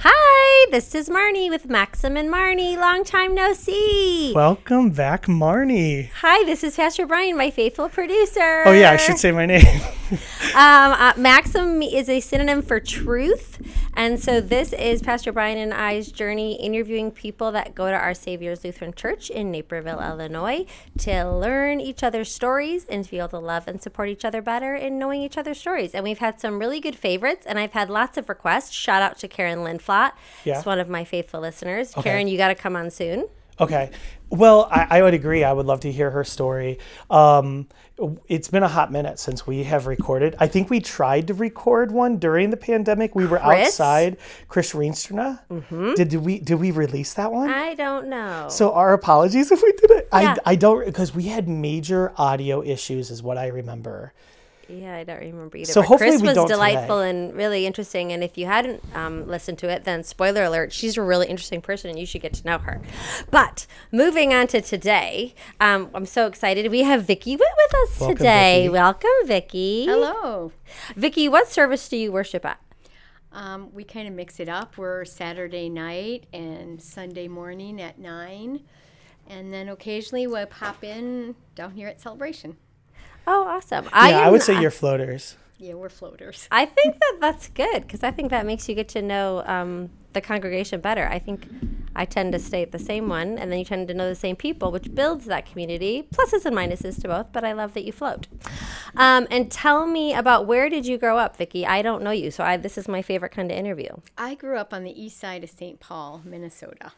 Hi, this is Marnie with Maxim and Marnie. Long time no see. Welcome back, Marnie. Hi, this is Pastor Brian, my faithful producer. Oh yeah, I should say my name. Um, uh, Maxim is a synonym for truth. And so this is Pastor Brian and I's journey interviewing people that go to Our Savior's Lutheran Church in Naperville, Illinois to learn each other's stories and to be able to love and support each other better in knowing each other's stories. And we've had some really good favorites, and I've had lots of requests. Shout out to Karen Lindflot. Yeah. It's one of my faithful listeners. Okay. Karen, you got to come on soon. okay. Well, I, I would agree. I would love to hear her story. Um, it's been a hot minute since we have recorded. I think we tried to record one during the pandemic. We were Chris? outside. Chris Reinsterna. Mm-hmm. Did, did we did we release that one? I don't know. so our apologies if we did it. Yeah. I, I don't because we had major audio issues, is what I remember. Yeah, I don't remember either. So but hopefully Chris we was don't delightful today. and really interesting. And if you hadn't um, listened to it, then spoiler alert, she's a really interesting person and you should get to know her. But moving on to today, um, I'm so excited. We have Vicki Witt with us Welcome, today. Vicki. Welcome, Vicki. Hello. Vicki, what service do you worship at? Um, we kind of mix it up. We're Saturday night and Sunday morning at 9. And then occasionally we'll pop in down here at Celebration. Oh, awesome. Yeah, I, am- would say you're floaters. Yeah, we're floaters. I think that that's good because I think that makes you get to know um, the congregation better. I think I tend to stay at the same one, and then you tend to know the same people, which builds that community. Pluses and minuses to both, but I love that you float. Um, and tell me about where did you grow up, Vicki? I don't know you, so I, this is my favorite kind of interview. I grew up on the east side of St. Paul, Minnesota.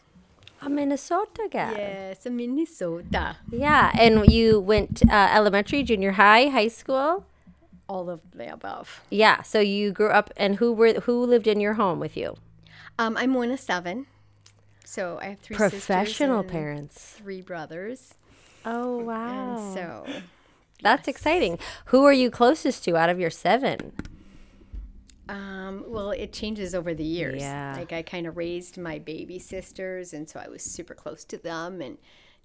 A Minnesota gal. Yes, a Minnesota. Yeah, and you went uh, elementary, junior high, high school. All of the above. Yeah, so you grew up, and who were who lived in your home with you? Um, I'm one of seven. So I have three Professional parents. three brothers. Oh wow! And so That's exciting. Who are you closest to out of your seven? Um, well, it changes over the years. Yeah. Like I kind of raised my baby sisters, and so I was super close to them, and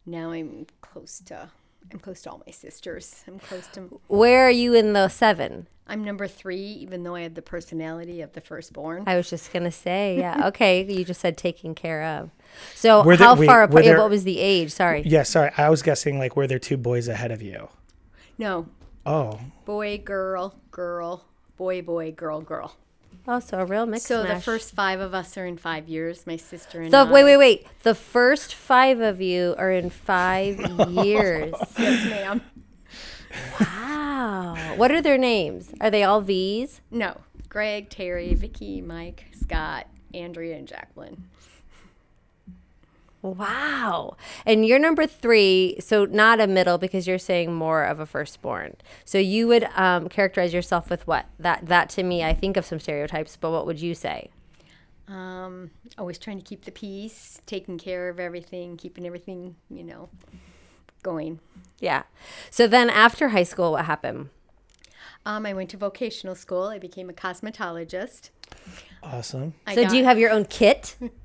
now I'm close to I'm close to all my sisters. I'm close to. Where are you in the seven? I'm number three, even though I have the personality of the firstborn. I was just gonna say, yeah. Okay, you just said taking care of. So Were how wait, far were apart? Yeah, there- what was the age? Sorry. Yeah, sorry. I was guessing like were there two boys ahead of you? no, Oh, boy, girl, girl, boy, boy, girl, girl. Oh, so a real mix. So the first five of us are in five years. My sister and So I. wait, wait, wait. The first five of you are in five years. Yes, ma'am. Wow. What are their names? Are they all V's? No, Greg, Terry, Vicki, Mike, Scott, Andrea, and Jacqueline. Wow. And you're number three, so not a middle because you're saying more of a firstborn. So you would um, characterize yourself with what? That that to me, I think of some stereotypes, but what would you say? Um, always trying to keep the peace, taking care of everything, keeping everything, you know, going. Yeah. So then after high school, what happened? Um, I went to vocational school. I became a cosmetologist. awesome. I So do you have your own kit?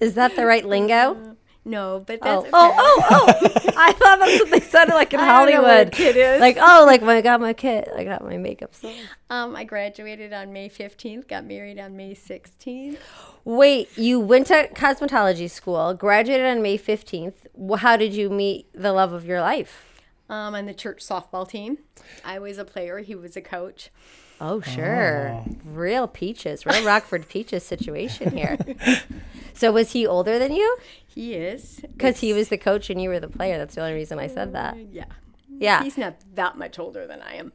Is that the right lingo? No, but Oh, that's oh, okay. oh, oh! I thought that's what they sounded like in I don't know what Hollywood. kit is. Like, oh, like when I got my kit, I got my makeup. stuff. Um, I graduated on May 15th, got married on May 16th. Wait, you went to cosmetology school, graduated on May 15th. How did you meet the love of your life? Um, on the church softball team. I was a player, he was a coach. Oh, sure. Real peaches, real Rockford peaches situation here. so was he older than you? He is. Because he was the coach and you were the player. That's the only reason I said that. Yeah. Yeah. He's not that much older than I am.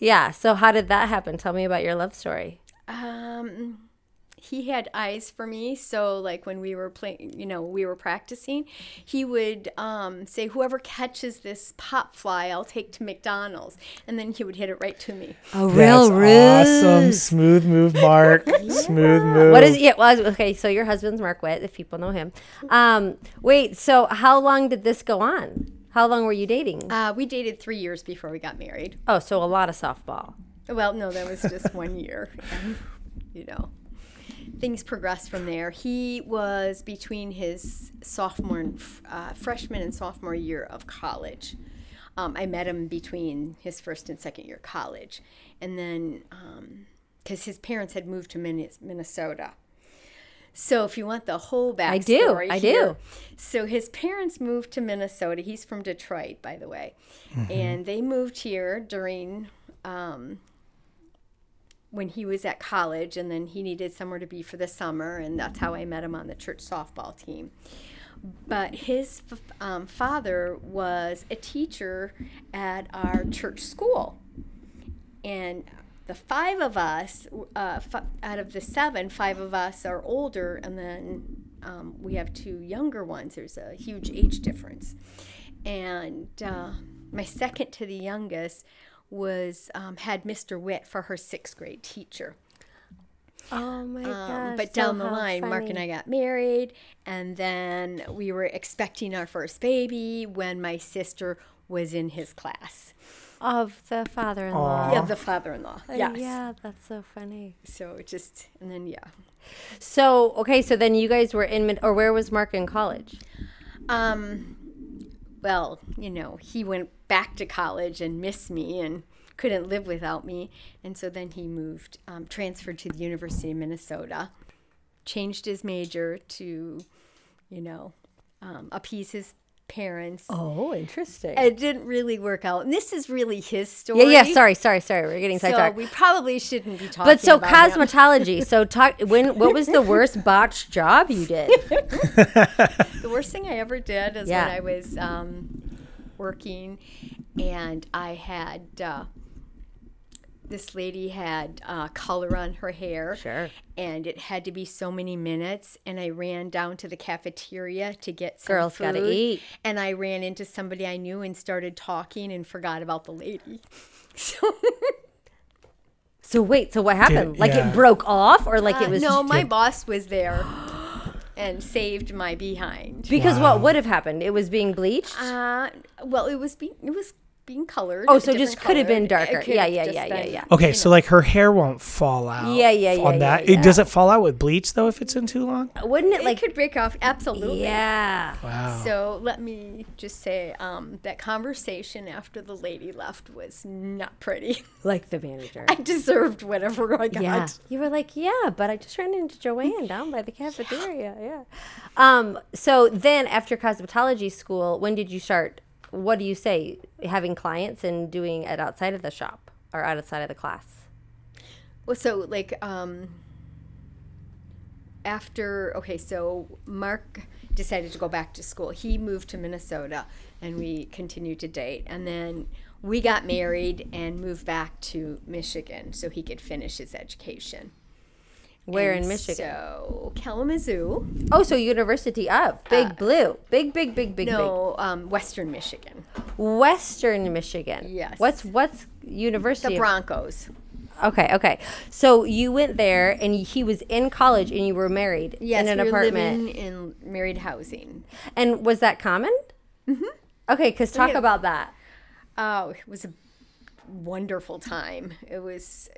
Yeah. So how did that happen? Tell me about your love story. Um, he had eyes for me. So, like when we were playing, you know, we were practicing, he would um, say, "Whoever catches this pop fly, I'll take to McDonald's," and then he would hit it right to me. Oh, real That's awesome. Smooth move, Mark. Smooth move. What is yeah? Well, okay. So your husband's Mark Witt, if people know him. Um, wait. So how long did this go on? How long were you dating? Uh, we dated three years before we got married. Oh, so a lot of softball. Well, no, that was just one year. And, you know, things progressed from there. He was between his sophomore and uh, freshman and sophomore year of college. Um, I met him between his first and second year college, and then because his parents had moved to Minnesota, So if you want the whole backstory, I do, I do. So his parents moved to Minnesota. He's from Detroit, by the way, and they moved here during um, when he was at college, and then he needed somewhere to be for the summer, and that's how I met him on the church softball team. But his um, father was a teacher at our church school. And the five of us uh, f- out of the seven five of us are older and then um, we have two younger ones. There's a huge age difference. And uh, my second to the youngest was um, had mr witt for her sixth grade teacher Oh my um, but down the line, Mark and I got married, and then we were expecting our first baby when my sister was in his class. of the father-in-law. Yeah, the father-in-law. Yes. Yeah, that's so funny. So just and then yeah. So okay, so then you guys were in mid, or where was Mark in college? Um, well, you know, he went back to college and missed me and couldn't live without me, and so then he moved, um, transferred to the University of Minnesota, changed his major to, you know, um, appease his parents. Oh, interesting. It didn't really work out, and this is really his story. yeah, yeah. Sorry, sorry, sorry. We're getting So sidetracked. we probably shouldn't be talking. but so cosmetology. so talk. When what was the worst botched job you did? The worst thing I ever did is Yeah. when I was um, working, and I had uh, this lady had uh, color on her hair. Sure. And it had to be so many minutes, and I ran down to the cafeteria to get some Girls food. gotta eat. And I ran into somebody I knew and started talking and forgot about the lady. So So wait. So what happened? like yeah. it broke off, or like it was no, my boss was there and saved my behind. because what would have happened? It was being bleached. Uh, well, it was being it was being colored. Oh, so just different could have been darker. could Yeah, have yeah, yeah, yeah, been- yeah. Okay, so like her hair won't fall out. Yeah, yeah, yeah, On yeah, that, yeah. It, does it fall out with bleach though if it's in too long? Wouldn't it like It like? could break off absolutely. Yeah. Wow. So let me just say um, that conversation after the lady left was not pretty. Like the manager. I deserved whatever I got. Yeah. You were like, yeah, but I just ran into Joanne down by the cafeteria. Yeah. Um, so then after cosmetology school, when did you start? What do you say? Having clients and doing it outside of the shop or outside of the class? Well, so like um, after okay, so Mark decided to go back to school. He moved to Minnesota, and we continued to date. And then we got married and moved back to Michigan so he could finish his education. Where And in Michigan? So Kalamazoo. oh, so University of Big Blue. Big, big, big, big, No, um, Western Michigan. Western Michigan. Yes. What's what's The University? of- Broncos. okay, okay. So you went there and he was in college and you were married Yes, in an we were apartment. living in married housing. And was that common? Mm-hmm. Okay, because talk Yeah. about that. Oh, it was a wonderful time. It was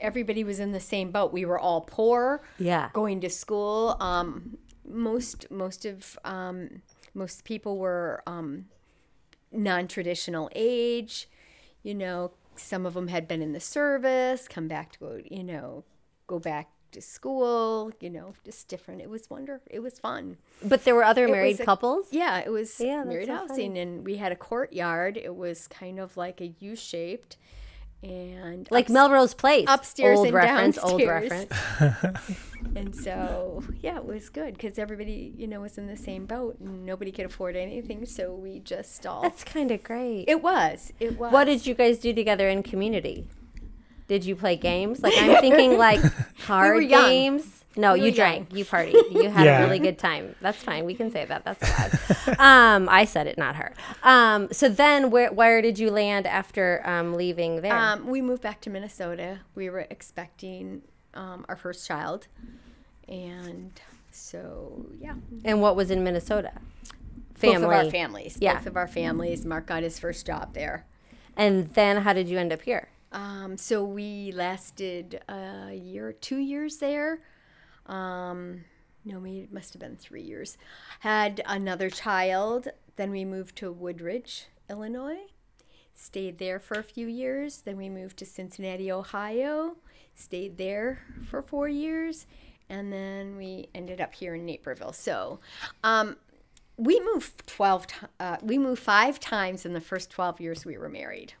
everybody was in the same boat. We were all poor. Yeah. Going to school. Um, most most of um, most people were um, non-traditional age. You know, some of them had been in the service, come back to go. You know, go back to school. You know, just different. It was wonder. It was fun. But there were other It married a- couples? Yeah, it was Yeah, married so housing, and we had a courtyard. It was kind of like a U shaped, and Like ups- Melrose Place. upstairs old and reference, old reference. And so, yeah, it was good because everybody, you know, was in the same boat, and nobody could afford anything. So we just all. That's kind of great. it was. It was. what did you guys do together in community? Did you play games? Like I'm thinking like card young. games. No, We you drank. young. You partied. You had Yeah. a really good time. That's fine. We can say that. That's bad. um, I said it, not her. Um, so then, where where did you land after um, leaving there? Um, we moved back to Minnesota. We were expecting um, our first child, and so yeah, and what was in Minnesota? Family. both of our families. Yeah. Both of our families. Mark got his first job there. And then, how did you end up here? Um, so we lasted a year, two years there. Um, no, maybe it must have been three years. Had another child. Then we moved to Woodridge, Illinois. Stayed there for a few years. Then we moved to Cincinnati, Ohio. Stayed there for four years. and then we ended up here in Naperville. So, um, we moved twelve. ti- Uh, we moved five times in the first twelve years we were married.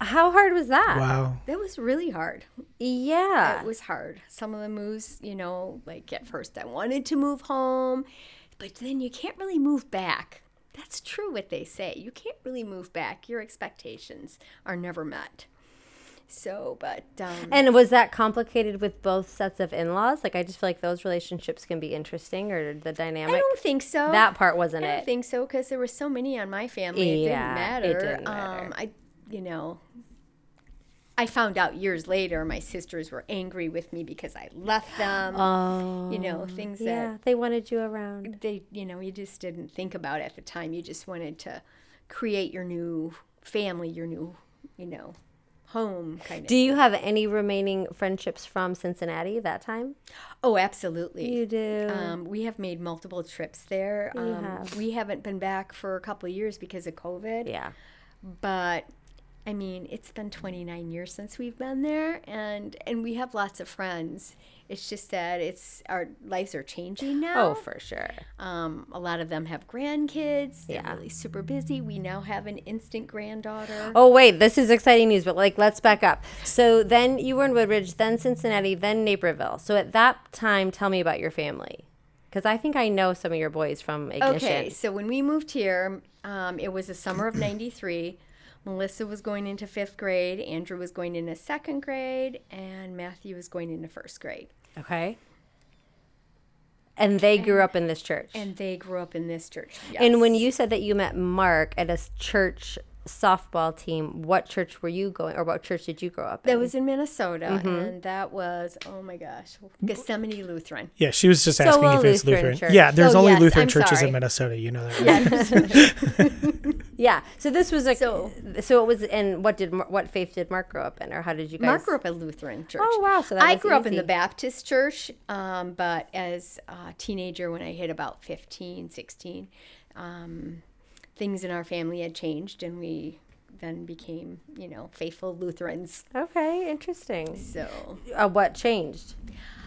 How hard was that? Wow. That was really hard. Yeah. It was hard. Some of the moves, you know, like at first I wanted to move home, but then you can't really move back. That's true what they say. You can't really move back. Your expectations are never met. So, but um, And was that complicated with both sets of in-laws? Like I just feel like those relationships can be interesting or the dynamic. I don't think so. That part wasn't it. I don't it. think so because there were so many on my family. It Yeah, didn't it matter. didn't matter. Um, I, you know, I found out years later my sisters were angry with me because I left them. Oh. you know, things that Yeah, they wanted you around. they you know you just didn't think about at the time you just wanted to create your new family your new you know home kind of Do you have any remaining friendships from Cincinnati that time? oh absolutely You do. um, we have made multiple trips there um, have. we haven't been back for a couple of years because of covid yeah. but i mean it's been 29 years since we've been there and and we have lots of friends it's just that it's our lives are changing now Oh, for sure. Um, a lot of them have grandkids. They're Yeah. really super busy. We now have an instant granddaughter. Oh wait, this is exciting news, but like let's back up. So then you were in Woodridge, then Cincinnati, then Naperville. So at that time, tell me about your family. Because I think I know some of your boys from Ignition. Okay, so when we moved here, um, it was the summer of '93. Melissa was going into fifth grade, Andrew was going into second grade, and Matthew was going into first grade. Okay. And they grew up in this church. And they grew up in this church. And when you said that you met Mark at a church softball team, what church were you going, or what church did you grow up in? that was in Minnesota, Mm-hmm. and that was oh my gosh, Gethsemane Lutheran. Yeah, she was just asking a if it's Lutheran Lutheran. Yeah, there's Oh, only yes, Lutheran I'm churches sorry. in Minnesota. You know that. Right? yeah. So this was a So- so it was. And what did what faith did Mark grow up in, or how did you guys? Mark grew up at Lutheran church. Oh, wow, so that I was grew up in the Baptist church, um, but as a teenager, when I hit about 15, 16, um, things in our family had changed, and we then became, you know, faithful Lutherans. Okay, interesting. So Uh, what changed?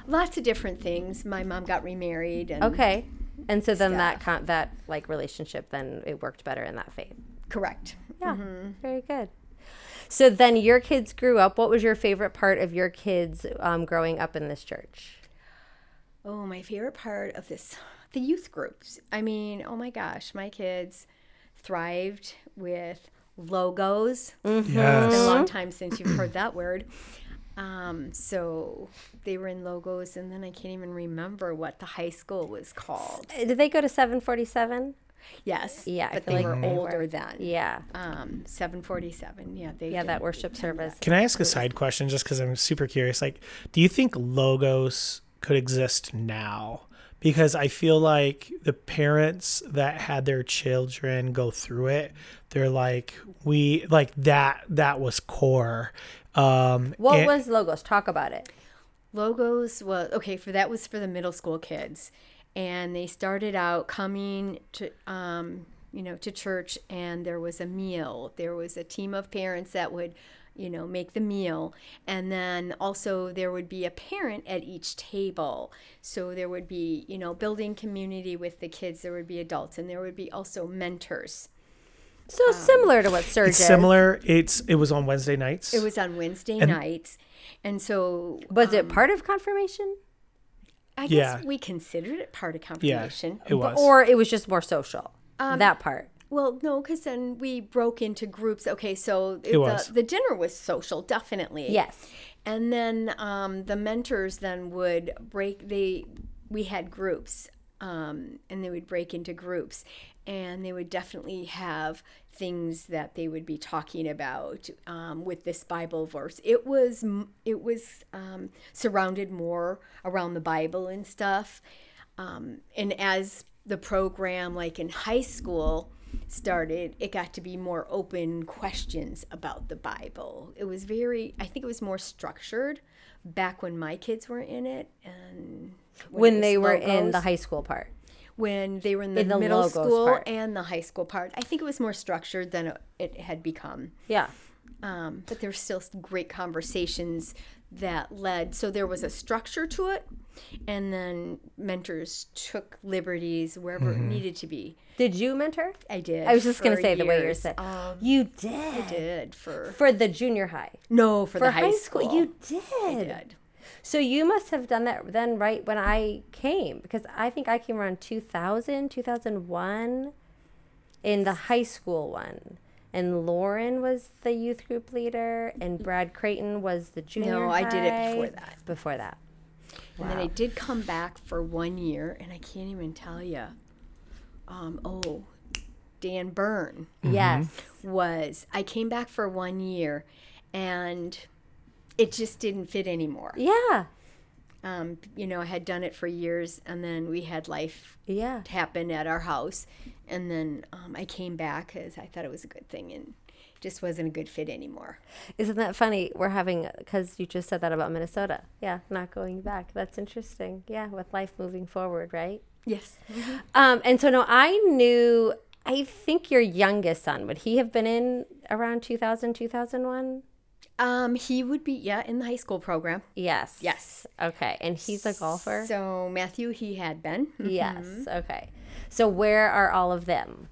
lots of different things. My mom got remarried, and Okay, and so then that con- that like relationship then it worked better in that faith. correct. Yeah, very good. So then your kids grew up. What was your favorite part of your kids um, growing up in this church? Oh, my favorite part of this, the youth groups. I mean, oh my gosh, my kids thrived with logos. It's been a long time since you've heard that word. Um, so they were in logos, and then I can't even remember what the high school was called. Did they go to 747? Yes, Yeah, I but feel they like were they were. older then. Yeah. Um, seven forty-seven. Yeah, they Yeah, did. that worship service. Can I ask a side question just because I'm super curious? Like, do you think logos could exist now? Because I feel like the parents that had their children go through it, they're like, we like that. That was core. Um, What and- was logos? Talk about it. logos was okay for that was for the middle school kids and they started out coming to um, you know to church and there was a meal there was a team of parents that would you know make the meal and then also there would be a parent at each table so there would be you know building community with the kids there would be adults and there would be also mentors So um, similar to what Surge it's similar. It's it was on Wednesday nights. it was on wednesday nights and so Was it um, part of confirmation? i Yeah. guess we considered it part of yeah, confirmation it was. Or it was just more social? Um, that part. Well, no, because then we broke into groups. Okay, so It the, was. the dinner was social, definitely. Yes. And then um, the mentors then would break. They we had groups, um, and they would break into groups, and they would definitely have things that they would be talking about um, with this Bible verse. It was it was um, surrounded more around the Bible and stuff. Um, and as the program, like in high school, started, it got to be more open questions about the Bible. It was very, I think it was more structured back when my kids were in it and When, was they were in the high school part. when they were in the, in the middle school part. and the high school part. I think it was more structured than it- it had become. Yeah. Um, but there were still great conversations that led. So there was a structure to it, and then mentors took liberties wherever it needed to be. Did you mentor? I did. I was just going to say the way you're years. saying. Um, you did. I did for For the junior high. no for, For the high, school. You did. I did. So you must have done that then right when I came because I think I came around 2000, 2001 in the high school one. And Lauren was the youth group leader and Brad Creighton was the junior No, I did it before that. Before that. And then I did come back for one year, and I can't even tell you. Um, oh, Dan Byrne Yes. was. I came back for one year, and it just didn't fit anymore. Yeah. Um, you know, I had done it for years, and then we had life Yeah. happen at our house, and then um, I came back because I thought it was a good thing, and just wasn't a good fit anymore. Isn't that funny? We're having because you just said that about Minnesota. Yeah, not going back. That's interesting. Yeah, with life moving forward, right? Yes. Um, and so no, I knew. I think your youngest son would he have been in around 2000, 2001? Um, he would be yeah in the high school program. Yes. Yes. Okay, and he's a golfer. So Matthew, he had been. Yes. Okay. So where are all of them?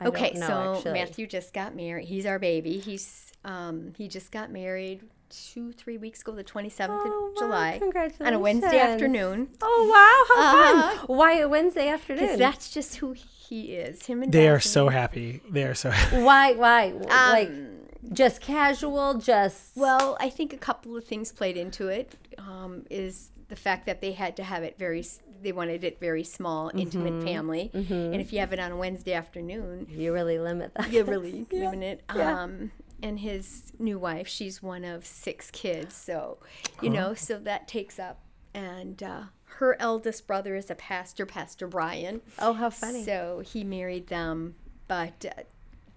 I don't Okay, know, so actually. Matthew just got married. He's our baby. He's um he just got married two three weeks ago, the twenty seventh Oh, of wow, July, on a Wednesday afternoon. Oh wow! How Uh-huh. fun! Why a Wednesday afternoon? That's just who he is. Him and They are so happy. They are so happy. why? Why? like Um, just casual? Just Well, I think a couple of things played into it. Um, is the fact that they had to have it very. They wanted it very small, intimate Mm-hmm. family, and if you have it on a Wednesday afternoon, you really limit that. you're really limit it. yeah. Um, and his new wife, she's one of six kids, so you know, so that takes up. And uh, her eldest brother is a pastor, Pastor Brian. Oh, how funny! So he married them, but uh,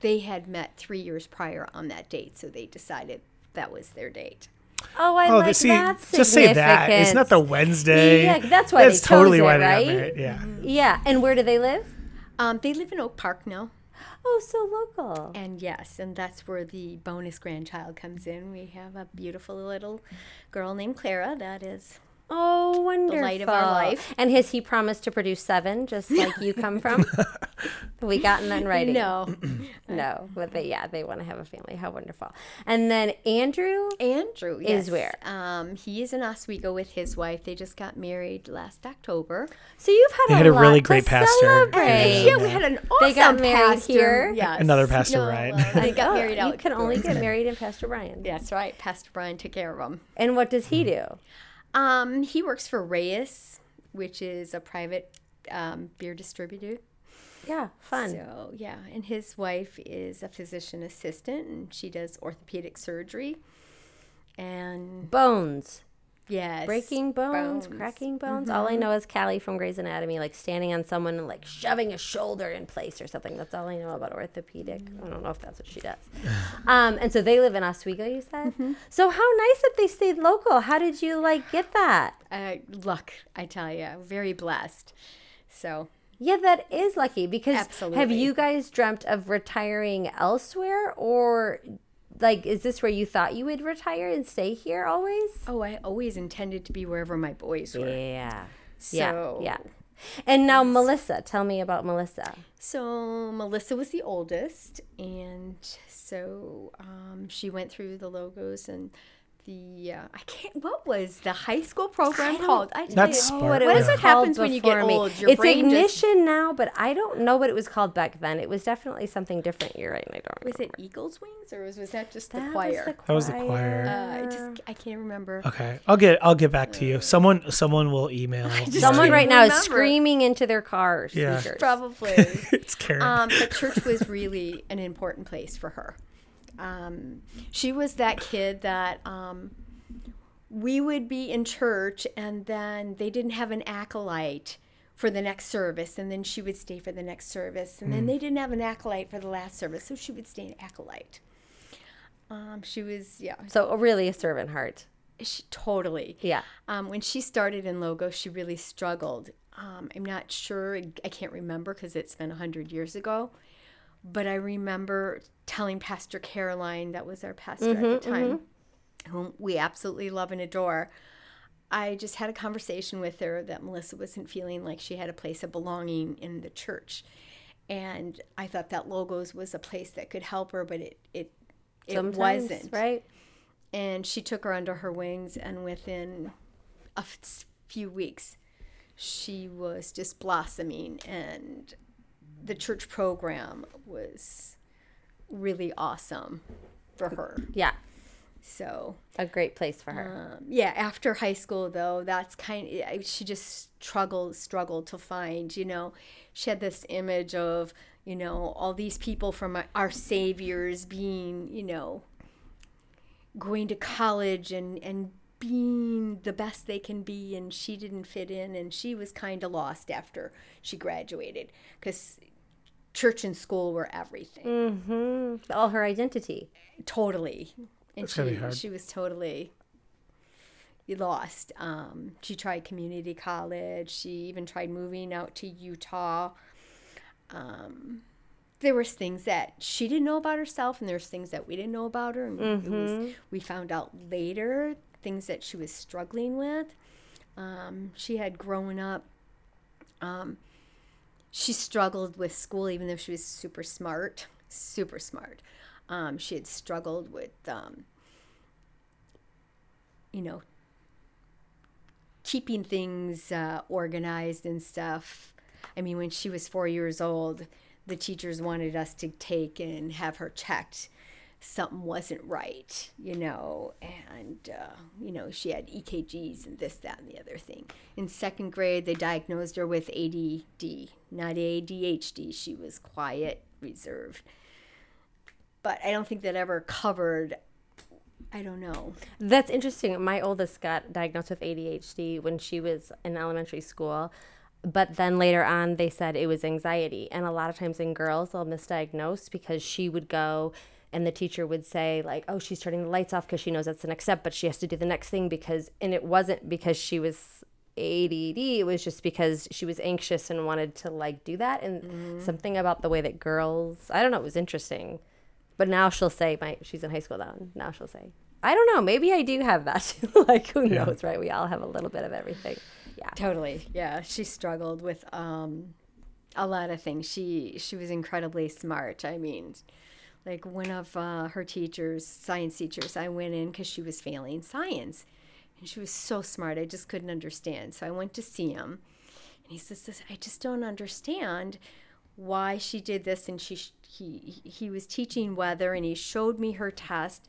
they had met three years prior on that date, so they decided that was their date. Oh, I Oh, like the- see, that. just say that. It's not the. Wednesday. Yeah, that's why That's they chose totally it, why they right? got married. Yeah. Yeah, and where do they live? Um, they live in Oak Park now, Oh, so local. and yes, and that's where the bonus grandchild comes in. We have a beautiful little girl named Clara that is Oh, wonderful. The light of our life. And has he promised to produce seven, just like you come from? we gotten that in writing. no No, but they, yeah, they want to have a family. How wonderful. And then Andrew. Andrew Is where? Um, he is in Oswego with his wife. They just got married last October. So you've had They a had a lot really to great pastor. celebrate. Yeah, we had an awesome They got married pastor. here? Yes. Another pastor, No, right? uh, they got Oh, married out. You can only get married in Pastor Brian. That's right. Pastor Brian took care of them. And what does Hmm. he do? Um, he works for Reyes, which is a private um, beer distributor. Yeah, fun. So yeah, and his wife is a physician assistant, and she does orthopedic surgery. And Bones. Yes, Breaking bones, bones. cracking bones. All I know is Callie from Grey's Anatomy, like standing on someone and like shoving a shoulder in place or something. That's all I know about orthopedic. I don't know if that's what she does. Um, and so they live in Oswego, you said. So how nice that they stayed local. How did you like get that? uh, luck, I tell you, very blessed. So Yeah, that is lucky because Absolutely. have you guys dreamt of retiring elsewhere or like is this where you thought you would retire and stay here always? oh, I always intended to be wherever my boys were. Yeah. So yeah. Yeah. And now Melissa, tell me about Melissa. So Melissa was the oldest, and so um, she went through the logos and the uh, I can't. What was the high school program called? I That's tell you, smart. what it What was what happens when you get before me. old? Your it's brain just ignition now, but I don't know what it was called back then. It was definitely something different. You're right. I don't was remember. it Eagles Wings or was, was that just the That was choir? the That was the choir. Uh, I just I can't remember. Okay, I'll get I'll get back to you. Someone someone will email. Someone right now is screaming into their cars. Yeah. speakers. Probably. it's Karen. um, but church was really an important place for her. Um, she was that kid that um, we would be in church and then they didn't have an acolyte for the next service and then she would stay for the next service and then they didn't have an acolyte for the last service so she would stay an acolyte um, she was yeah So really a servant heart. she totally Yeah. um, when she started in Logo, she really struggled. Um, I'm not sure, I can't remember because it's been 100 years ago. But I remember telling Pastor Caroline, that was our pastor at mm-hmm, the time, mm-hmm. whom we absolutely love and adore. I just had a conversation with her that Melissa wasn't feeling like she had a place of belonging in the church. And I thought that Logos was a place that could help her, but it it it Sometimes, wasn't. right? And she took her under her wings, and within a few weeks, she was just blossoming, and the church program was really awesome for her. Yeah, So a great place for her. um, yeah, after high school though, that's kind of she just struggled struggled to find. You know, she had this image of you know all these people from our- our saviors being you know going to college and and being the best they can be, and she didn't fit in, and she was kind of lost after she graduated because church and school were everything. Hmm All her identity. totally. And That's gotta she be hard. she was totally lost. Um, she tried community college. She even tried moving out to utah. Um, there was things that she didn't know about herself and there's things that we didn't know about her and it was, we found out later things that she was struggling with. Um, she had grown up um, she struggled with school even though she was super smart super smart. Um, she had struggled with um, you know keeping things uh, organized and stuff. I mean when she was four years old the teachers wanted us to take and have her checked something wasn't right, you know, and, uh, you know, she had EKGs and this, that, and the other thing. In second grade, they diagnosed her with ADD, not ADHD. She was quiet, reserved. But I don't think that ever covered, I don't know. That's interesting. My oldest got diagnosed with ADHD when she was in elementary school. But then later on, they said it was anxiety. And a lot of times in girls, they'll misdiagnose because she would go and the teacher would say, like, oh, she's turning the lights off because she knows that's the next step, but she has to do the next thing because, and it wasn't because she was ADD, it was just because she was anxious and wanted to, like, do that. And something about the way that girls, I don't know, it was interesting. But now she'll say, my she's in high school now, now she'll say, I don't know, maybe I do have that. like, who Yeah. knows, right? We all have a little bit of everything. Yeah. Totally. Yeah, she struggled with um, a lot of things. She she was incredibly smart. I mean, like one of uh, her teachers, science teachers, I went in because she was failing science, and she was so smart. I just couldn't understand. So I went to see him, and he says, "This- "I just don't understand." why she did this and she he he was teaching weather and he showed me her test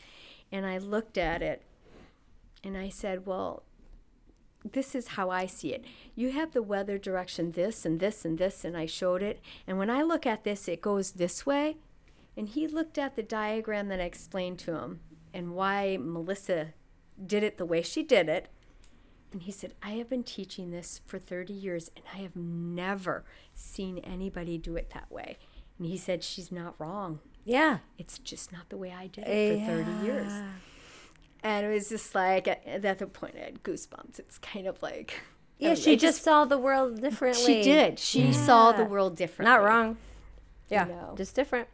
and I looked at it and I said, "Well, this is how I see it. You have the weather direction this and this and this, and I showed it. And when I look at this, it goes this way. And he looked at the diagram that I explained to him and why Melissa did it the way she did it. And he said, I have been teaching this for 30 years and I have never seen anybody do it that way. And he said, She's not wrong. Yeah. It's just not the way I did it for 30 years. And it was just like, at at the point, I had goosebumps. It's kind of like. Yeah, she just saw the world differently. She did. She saw the world differently. Not wrong. Yeah, know. just different.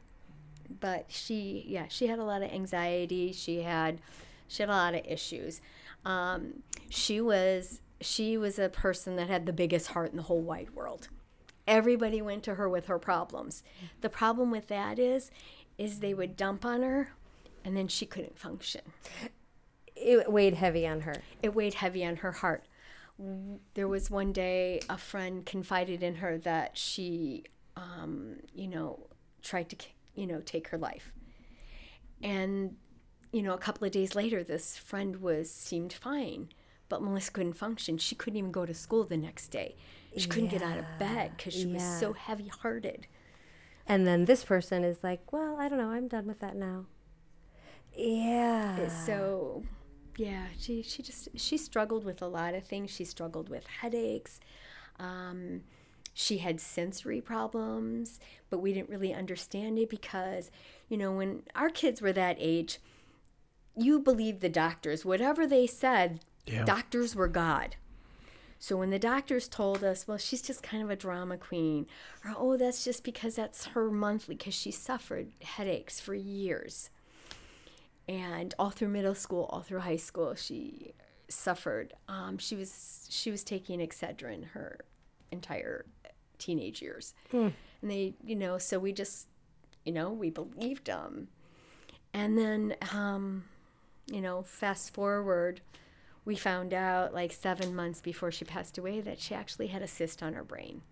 But she, yeah, she had a lot of anxiety. She had, she had a lot of issues. Um, she was, she was a person that had the biggest heart in the whole wide world. Everybody went to her with her problems. The problem with that is, is they would dump on her, and then she couldn't function. It weighed heavy on her. it weighed heavy on her heart. There was one day a friend confided in her that she, um, you know, tried to, you know, take her life. And, you know, a couple of days later, this friend was seemed fine, but Melissa couldn't function. She couldn't even go to school the next day. She couldn't get out of bed because she was so heavy-hearted. And then this person is like, well, I don't know. I'm done with that now. Yeah. so yeah she she just she struggled with a lot of things she struggled with headaches um, she had sensory problems but we didn't really understand it because you know when our kids were that age you believed the doctors whatever they said Yeah. doctors were god so when the doctors told us, well, she's just kind of a drama queen, or oh, that's just because that's her monthly, because she suffered headaches for years and all through middle school, all through high school, she suffered. Um, she was she was taking Excedrin her entire teenage years, and they, you know, so we just, you know, we believed them, and then, um, you know, fast forward, we found out like seven months before she passed away that she actually had a cyst on her brain.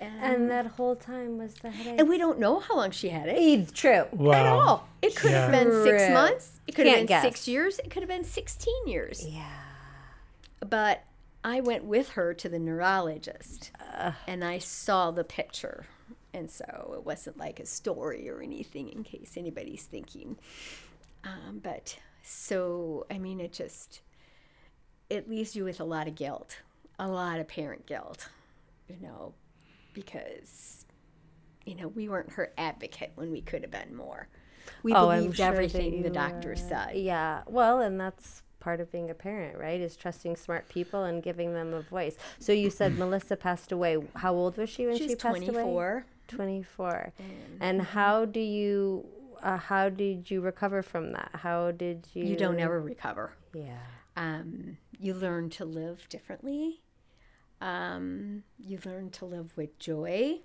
And that whole time was the headache. And we don't know how long she had it It's true. Wow. at all. It could have been six True. months. It could have Can't been guess. six years. It could have been 16 years. Yeah. But I went with her to the neurologist and I saw the picture. And so it wasn't like a story or anything in case anybody's thinking. Um, but so, I mean, it just, it leaves you with a lot of guilt, a lot of parent guilt, you know, because, you know, we weren't her advocate when we could have been more. We Oh, believed sure everything the doctor were- said. Yeah. Well, and that's part of being a parent, right? Is trusting smart people and giving them a voice. So you said Melissa passed away. How old was she when She she, was passed away? 24. 24. And how do you uh, how did you recover from that? How did you You don't ever recover. Yeah. um, you learn to live differently. Um, you learn to live with joy.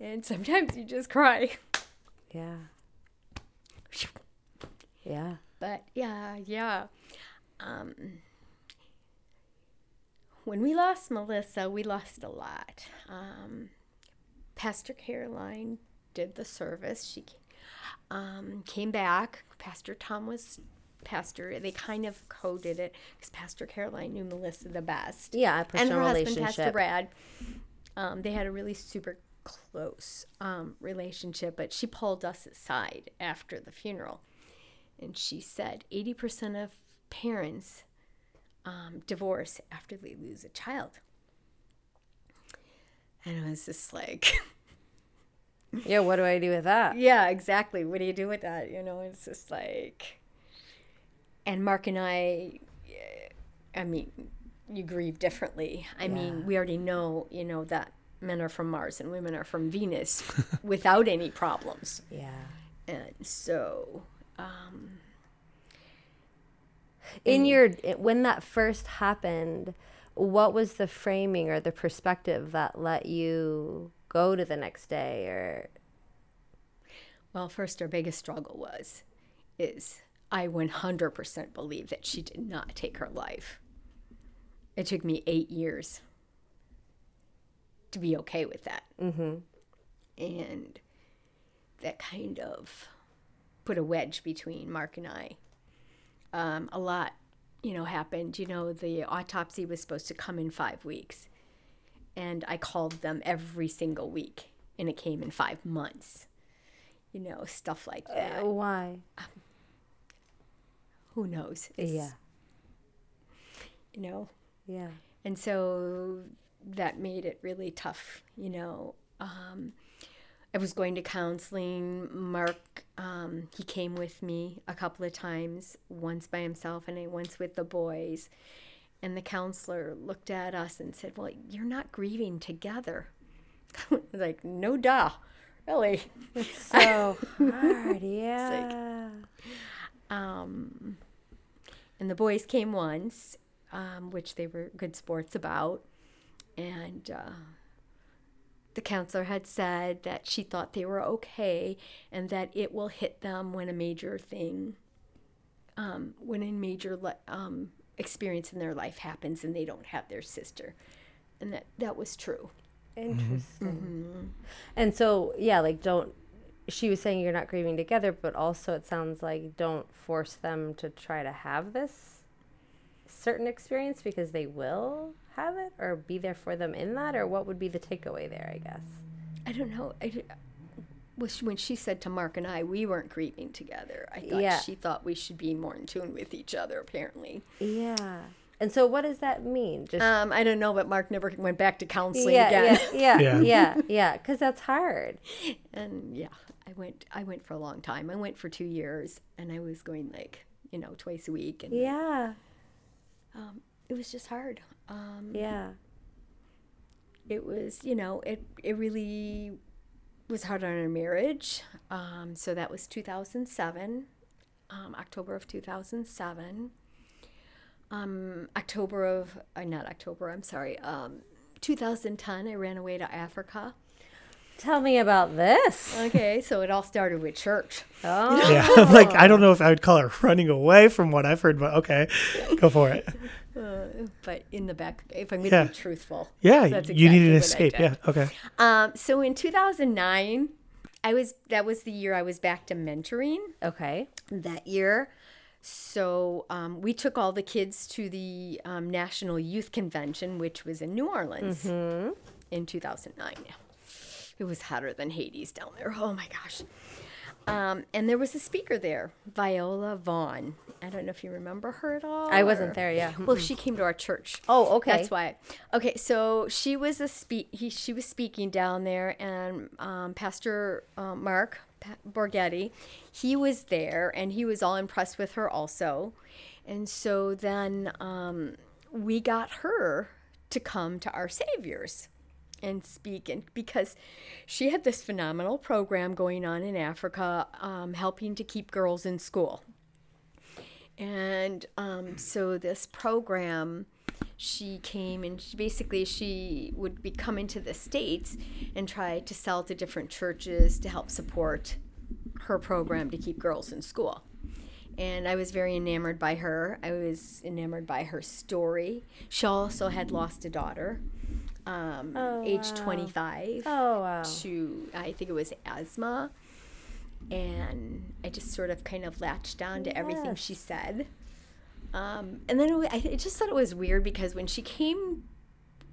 And sometimes you just cry. Yeah. Yeah. But yeah, yeah. Um, when we lost Melissa, we lost a lot. Um, Pastor Caroline did the service. She um, came back. Pastor Tom was pastor. They kind of coded it because Pastor Caroline knew Melissa the best. Yeah, a and her husband. Pastor Brad. Um, they had a really super close um, relationship, but she pulled us aside after the funeral, and she said 80% of parents um, divorce after they lose a child. And I was just like, Yeah, what do I do with that? yeah, exactly. What do you do with that? You know, it's just like, and Mark and I, I mean, you grieve differently. I mean, we already know, you know, that men are from Mars and women are from Venus without any problems. Yeah. And so, um, In your when that first happened, what was the framing or the perspective that let you go to the next day or well, first, our biggest struggle was, is I 100% believe that she did not take her life. It took me eight years to be okay with that. Mm-hmm. And that kind of put a wedge between Mark and I. Um, a lot, you know, happened. You know, the autopsy was supposed to come in five weeks. And I called them every single week, and it came in five months. You know, stuff like that. Uh, why? Who knows? It's- Yeah. You know, Yeah. and so that made it really tough you know um, i was going to counseling mark um, he came with me a couple of times once by himself and I once with the boys and the counselor looked at us and said well you're not grieving together like no duh really So hard. Yeah. um, and the boys came once, um, which they were good sports about. And uh, the counselor had said that she thought they were okay and that it will hit them when a major thing, um, when a major le- um, experience in their life happens and they don't have their sister. And that, that was true. Interesting. And so, yeah, like don't. She was saying you're not grieving together, but also it sounds like don't force them to try to have this certain experience because they will have it, or be there for them in that, or what would be the takeaway there? I guess. I don't know. I, di- when she said to Mark and I, we weren't grieving together. I thought Yeah. she thought we should be more in tune with each other. Apparently, Yeah. And so, what does that mean? Just um, I don't know, but Mark never went back to counseling yeah, again. yeah, yeah, Yeah. yeah, yeah, because that's hard. And yeah, I went. I went for a long time. I went for two years, and I was going like you know twice a week, and Yeah, um, it was just hard. Um, yeah, it was you know it it really was hard on our marriage um, so that was 2007 um, october of 2007 um, October of, uh, not October, I'm sorry, um, 2010, I ran away to Africa. Tell me about this. Okay, so it all started with church. Oh, Yeah, I'm like I don't know if I would call her running away from what I've heard, but okay, go for it. Uh, but in the back, if I'm going to Yeah. be truthful. Yeah, That's you need an escape. Yeah, okay. Um, so in 2009, I was, that was the year I was back to mentoring. okay. that year. So um, we took all the kids to the um, National Youth Convention, which was in New Orleans in 2009. It was hotter than Hades down there. Oh my gosh. Um, and there was a speaker there, Viola Vaughn. I don't know if you remember her at all. I wasn't or- there, yeah. Well, she came to our church. Oh, okay. That's why. Okay, so she was a speak. He, she was speaking down there, and um, Pastor uh, Mark Pa- Borghetti, he was there, and he was all impressed with her also. And so then um, we got her to come to our Saviors and speak, and because she had this phenomenal program going on in Africa, um, helping to keep girls in school. And um, so this program, she came and she basically she would be coming to the states and try to sell to different churches to help support her program to keep girls in school. And I was very enamored by her. I was enamored by her story. She also had lost a daughter, um, Oh, age wow. 25 Oh, wow. to I think it was asthma, and I just sort of kind of latched on to everything she said. Um, and then it I I just thought it was weird because when she came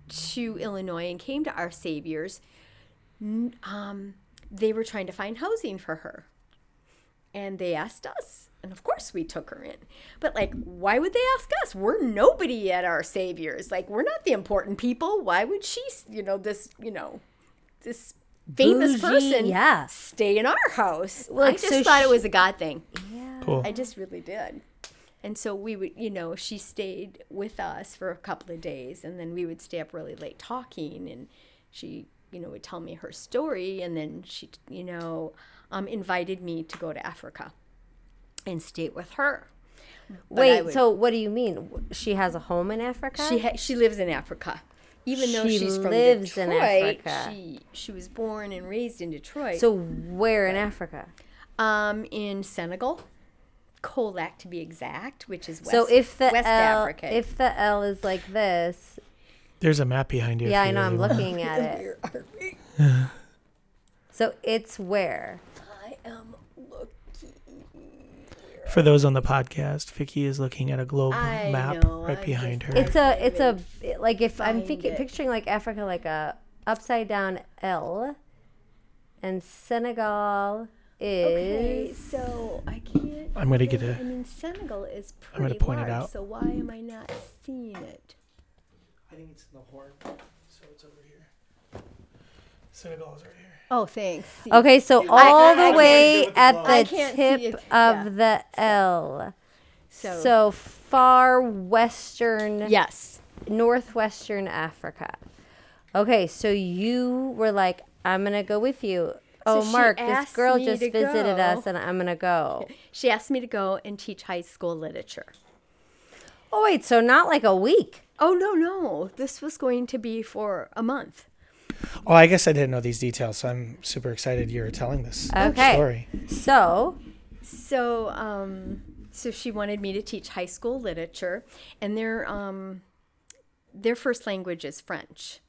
to Illinois and came to Our Saviors, um, they were trying to find housing for her, and they asked us, and of course we took her in. But like, why would they ask us? We're nobody at Our Saviors. Like, we're not the important people. Why would she? You know this. You know this famous Bougie, person yeah. stay in our house. Well, I just so thought it was a God thing. Cool. I just really did. And so we would, you know, she stayed with us for a couple of days and then we would stay up really late talking and she, you know, would tell me her story and then she, you know, um, invited me to go to Africa and stay with her. But Wait, would- so what do you mean? She has a home in Africa? she ha- she lives in Africa. Even though She she's from lives in Africa. she she was born and raised in Detroit. so where in Africa? um in Senegal, Kaolack to be exact, which is west, so if the West L, Africa. if the L is like this, There's a map behind you. yeah, I know. I'm really looking at it. Where are we? So it's where? I am looking. For those on the podcast, Vicki is looking at a globe I map know, right I'm behind her. It's a, it's a, like if I'm find thinking, picturing like Africa, like a upside down L, and Senegal is. Okay, so I can't. I'm gonna get I a- mean, Senegal is pretty I'm gonna pretty point it out. So why am I not seeing it? I think it's in the horn, so it's over here. Senegal is right here. Oh, thanks. See, Okay, so all I the can't way do it with the at the I tip of yeah. the L. So, So far western, yes. northwestern Africa. Okay, so you were like, I'm gonna go with you. Oh, Mark, this girl just visited go. us, and I'm gonna go. She asked me to go and teach high school literature. Oh wait, so not like a week. Oh no, no. This was going to be for a month. Oh, I guess I didn't know these details, so I'm super excited you're telling this Okay. story. So So, um, so she wanted me to teach high school literature, and their um, their first language is French,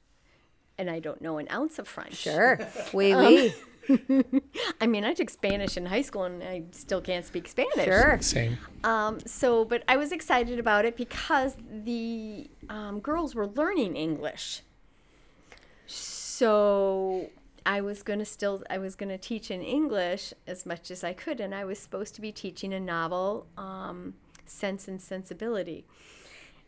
and I don't know an ounce of French. sure, oui, oui, I mean, I took Spanish in high school, and I still can't speak Spanish. sure. Same. Um, so, but I was excited about it because the um, girls were learning English. So I was gonna still I was gonna teach in English as much as I could, and I was supposed to be teaching a novel, um, Sense and Sensibility,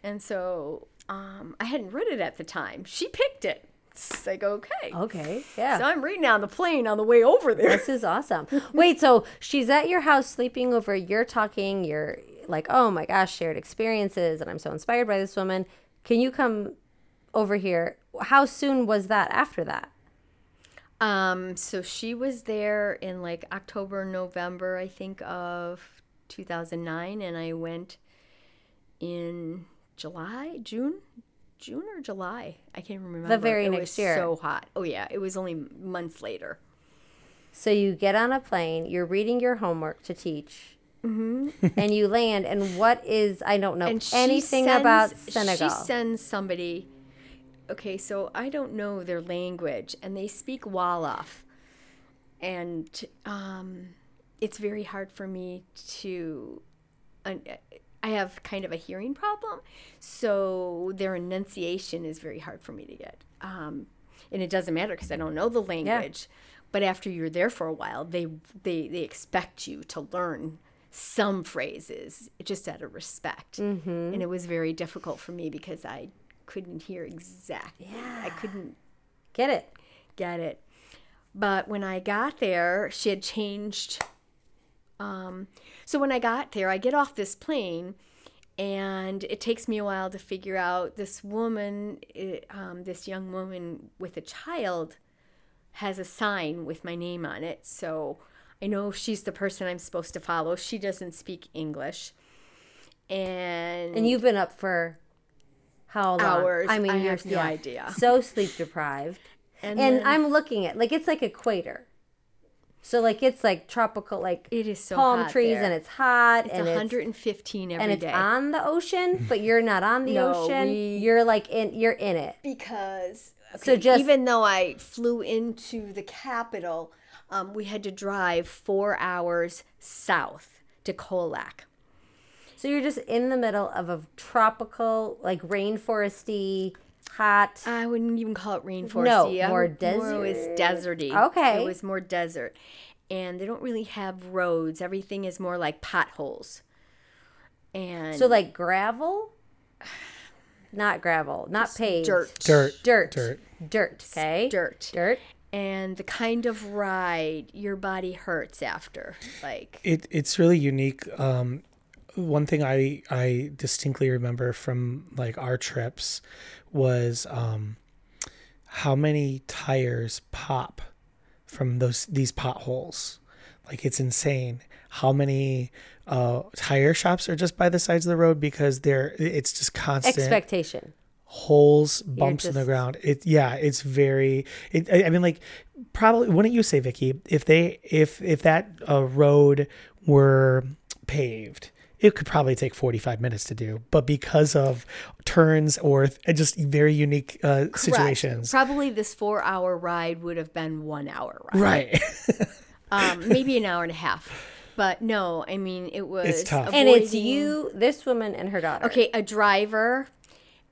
and so um, I hadn't read it at the time. She picked it. It's like okay, Okay, yeah. so I'm reading on the plane on the way over there. This is awesome. Wait, so she's at your house sleeping over. You're talking. You're like, oh my gosh, shared experiences, and I'm so inspired by this woman. Can you come over here? How soon was that after that? Um, so she was there in like October, November, I think, of 2009, and I went in July, June, June or July. I can't remember. The very it next was year. So hot. Oh yeah, it was only months later. So you get on a plane, you're reading your homework to teach, and you land. And what is, I don't know And anything sends- about Senegal. She sends somebody. Okay, so I don't know their language, and they speak Wolof, and um, it's very hard for me to. un- I have kind of a hearing problem, so their enunciation is very hard for me to get. Um, and it doesn't matter because I don't know the language. But after you're there for a while, they they they expect you to learn some phrases just out of respect. Mm-hmm. And it was very difficult for me because I couldn't hear exactly. Yeah. I couldn't Get it? get it. But when I got there, she had changed. Um, so when I got there, I get off this plane, and it takes me a while to figure out this woman, it, um, this young woman with a child, has a sign with my name on it. So I know she's the person I'm supposed to follow. She doesn't speak English. And, And you've been up for how long? Hours. I mean, I you're have no yeah, idea. So sleep deprived. and, And then- I'm looking at like it's like equator. So like it's like tropical, like It is so palm trees, there. and it's hot, it's and it's 115 every and it's day. on the ocean, but you're not on the No, ocean. we- You're like in, you're in it. because So just- even though I flew into the capital, um, we had to drive four hours south to Kaolack. So you're just in the middle of a tropical, like rainforesty, hot. I wouldn't even call it rainforesty. No, I more would- More it was deserty. Okay. it was more desert, and they don't really have roads. Everything is more like potholes. And so like gravel, not gravel, not paved, dirt, Dirt. dirt, Dirt. dirt. Okay, dirt, dirt. and the kind of ride your body hurts after, like It it's really unique. Um, one thing I I distinctly remember from like our trips was um, how many tires pop from those these potholes. Like it's insane how many uh, tire shops are just by the sides of the road because they're it's just constant Expectation. holes, bumps in the ground. It yeah, it's very. It, I I mean, like probably wouldn't you say, Vicki, if they if if that uh, road were paved, it could probably take forty five minutes to do, but because of turns or th- just very unique uh, situations, Probably this four hour ride would have been one hour ride. right? Um, maybe an hour and a half. But no, I mean, it was. tough. And it's you, this woman, and her daughter. Okay, a driver,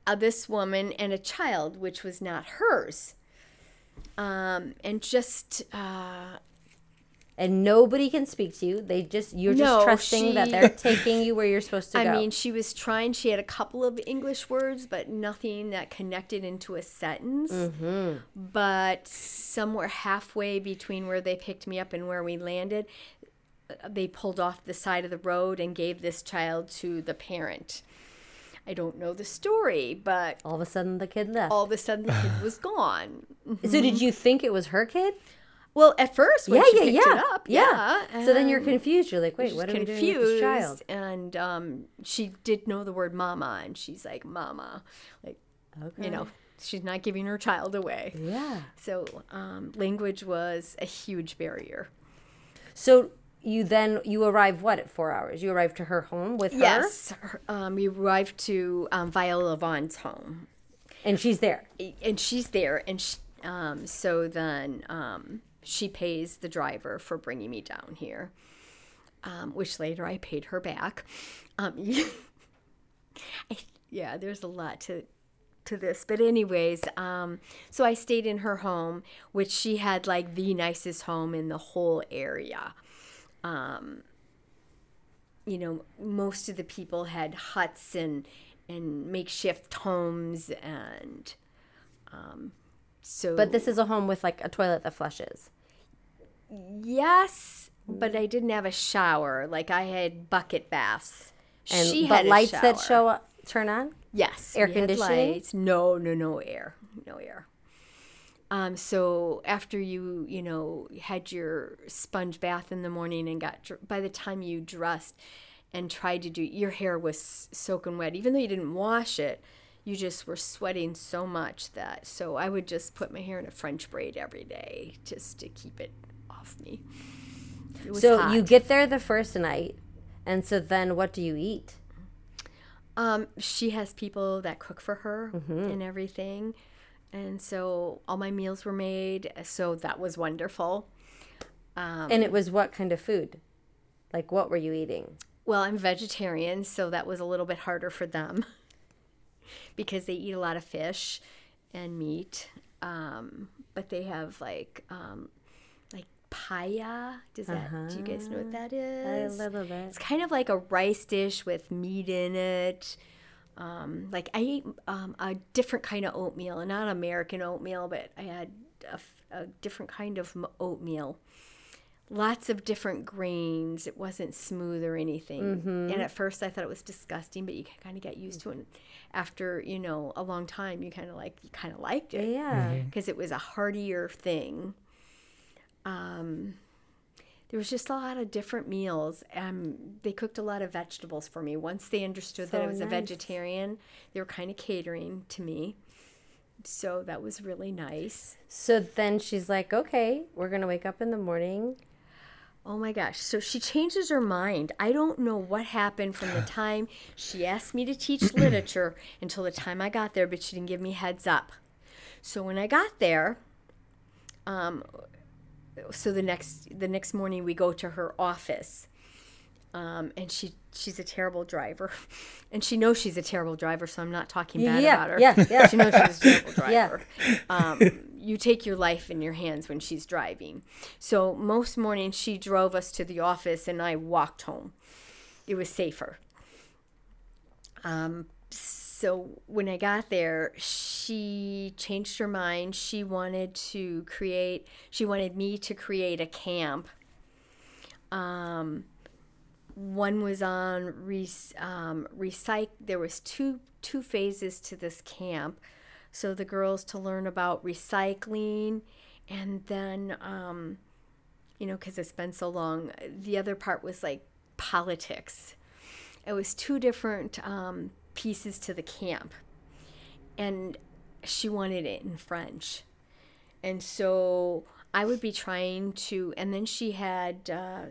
uh, this woman, and a child, which was not hers. Um, and just. Uh, And nobody can speak to you. They just you're just No, trusting that they're taking you where you're supposed to I go. I mean, she was trying. She had a couple of English words, but nothing that connected into a sentence. Mm-hmm. But somewhere halfway between where they picked me up and where we landed, they pulled off the side of the road and gave this child to the parent. I don't know the story, but all of a sudden the kid left. all of a sudden the kid was gone. so did you think it was her kid? Well, at first, when yeah, she yeah, picked yeah, it up, yeah. So then you're confused. You're like, wait, what are we doing with this child? and um, she did know the word mama and she's like mama like Okay. you know she's not giving her child away Yeah. so um, language was a huge barrier So you then you arrive what at four hours? You arrive to her home with her, yes um, we arrive to um, viola vaughn's home and she's there. and she's there and sh um, so then um, she pays the driver for bringing me down here um, which later i paid her back. Um, yeah there's a lot to to this. But anyways um, so i stayed in her home which she had like the nicest home in the whole area. Um, you know most of the people had huts and and makeshift homes and um, so But this is a home with like a toilet that flushes. yes but i didn't have a shower like i had bucket baths And she but had lights that show up turn on? Yes. Air conditioning? lights. No, no, no air. No air. Um, so after you, you know, had your sponge bath in the morning and got, dr- by the time you dressed, and tried to do your hair was soaking wet even though you didn't wash it you just were sweating so much that so i would just put my hair in a french braid every day just to keep it off me it So hot. you get there the first night, and so then what do you eat? um, she has people that cook for her and everything and so all my meals were made so that was wonderful Um, and it was what kind of food? Like what were you eating? Well, I'm vegetarian, so that was a little bit harder for them because they eat a lot of fish and meat. Um, but they have like um, like paya. Does that? Do you guys know what that is? A little bit. It's kind of like a rice dish with meat in it. Um, like I ate um, a different kind of oatmeal, not American oatmeal, but I had a different kind of oatmeal. Lots of different grains. It wasn't smooth or anything. And at first, I thought it was disgusting, but you kind of get used to it. And after you know a long time, you kind of like you kind of liked it Yeah. because it was a heartier thing. Um, there was just a lot of different meals. Um, they cooked a lot of vegetables for me. Once they understood that I was a vegetarian, they were kind of catering to me. So that was really nice. So then she's like, okay, we're going to wake up in the morning. Oh my gosh. So she changes her mind. I don't know what happened from the time she asked me to teach literature until the time I got there, but she didn't give me heads up. So when I got there, um, so the next the next morning we go to her office. Um, and she she's a terrible driver, and she knows she's a terrible driver. So I'm not talking bad Yeah, about her. yeah, yeah. She knows she's a terrible Yeah. driver. Um, you take your life in your hands when she's driving. So most mornings she drove us to the office, and I walked home. It was safer. Um, so when I got there, she changed her mind. She wanted to create. She wanted me to create a camp. Um, one was on re- um, recyc. There was two two phases to this camp. So the girls to learn about recycling, and then um, you know, because it's been so long. The other part was like politics. It was two different um, pieces to the camp, and she wanted it in French, and so I would be trying to. And then she had uh,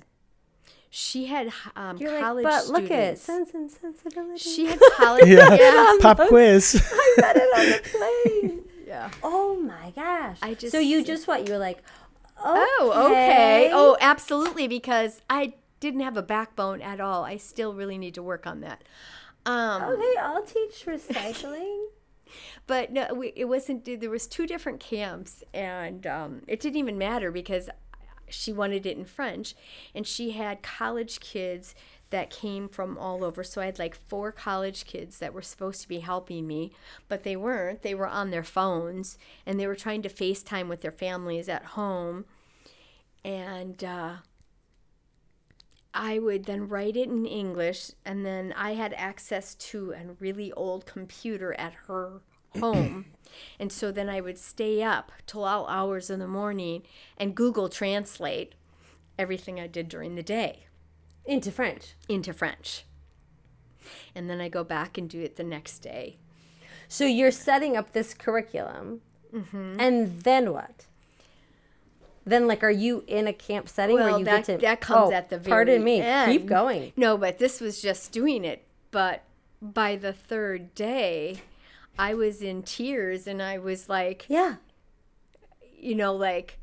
she had um, You're like, college but look at students. Sense and Sensibility. She had college. Yeah. yeah. Pop quiz. I read it on the plane. yeah. Oh my gosh. I just- so you just what? You were like, okay. Oh, okay. Oh, absolutely. Because I didn't have a backbone at all. I still really need to work on that. Um, Okay, I'll teach recycling. but no, we, it wasn't. There was two different camps, and um, it didn't even matter because she wanted it in French, and she had college kids that came from all over. So I had like four college kids that were supposed to be helping me, but they weren't. They were on their phones, and they were trying to FaceTime with their families at home, and. Uh, I would then write it in English, and then I had access to a really old computer at her home. and so then I would stay up till all hours in the morning and Google Translate everything I did during the day Into French. into French. And then I go back and do it the next day. So you're setting up this curriculum, Mm-hmm. and then what? Then, like, are you in a camp setting where you that, get to? that comes oh, at the very Pardon me. end. Keep going. No, but this was just doing it. But by the third day, I was in tears and I was like, Yeah. you know, like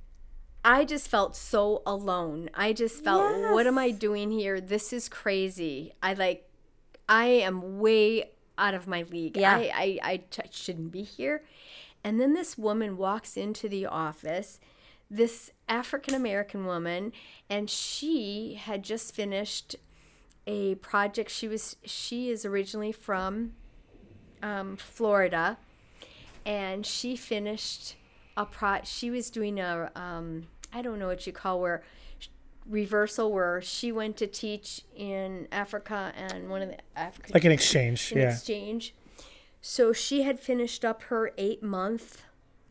I just felt so alone. I just felt, what am I doing here? This is crazy. I like, I am way out of my league. Yeah. I, I, I t- shouldn't be here. And then this woman walks into the office, this African American woman, and she had just finished a project. She was, she is originally from um, Florida and she finished a pro she was doing a um i don't know what you call where reversal where she went to teach in africa and one of the african like an exchange. in Yeah. exchange so she had finished up her eight month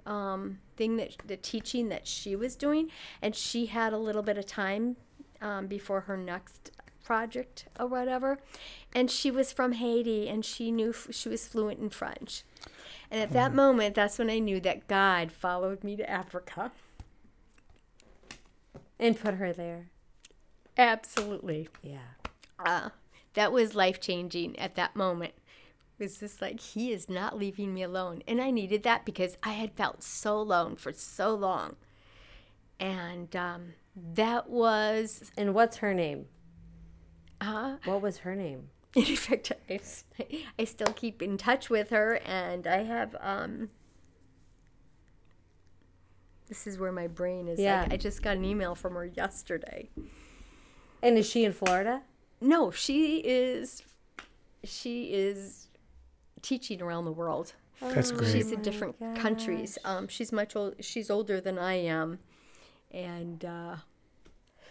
um, thing that the teaching that she was doing and she had a little bit of time um, before her next project or whatever. And she was from Haiti and she knew f- she was fluent in French. And at that moment, that's when I knew that God followed me to Africa. And put her there. Absolutely. Yeah. Uh, that was life changing at that moment. It was just like, He is not leaving me alone. And I needed that because I had felt so alone for so long. And um, that was, And what's her name? Uh, What was her name? in fact, I, I still keep in touch with her. And I have, um, this is where my brain is Yeah. like, I just got an email from her yesterday. And is she in Florida? No, she is, she is teaching around the world. That's great. She's in different countries. Um, she's much old. She's older than I am, and uh,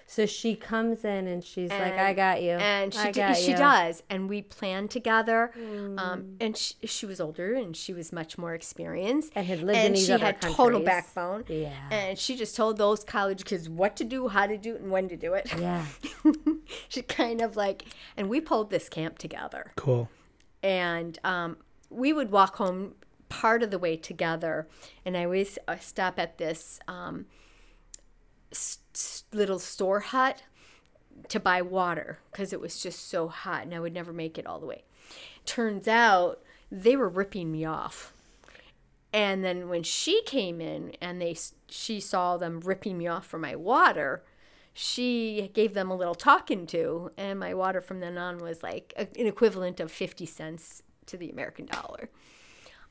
So she comes in and she's like, I got you. and she I d- she you." does, and we plan together. Mm. Um, and she, she was older, and she was much more experienced, And had lived in these she other had total backbone. Yeah. and she just told those college kids what to do, how to do it, and when to do it. Yeah. she kind of like, and we pulled this camp together. Cool. and um, we would walk home part of the way together and i always uh, stop at this um, s- s- little store hut to buy water because it was just so hot and i would never make it all the way. Turns out they were ripping me off. And then when she came in and they she saw them ripping me off for my water she gave them a little talking to and my water from then on was like uh, an equivalent of 50 cents to the american dollar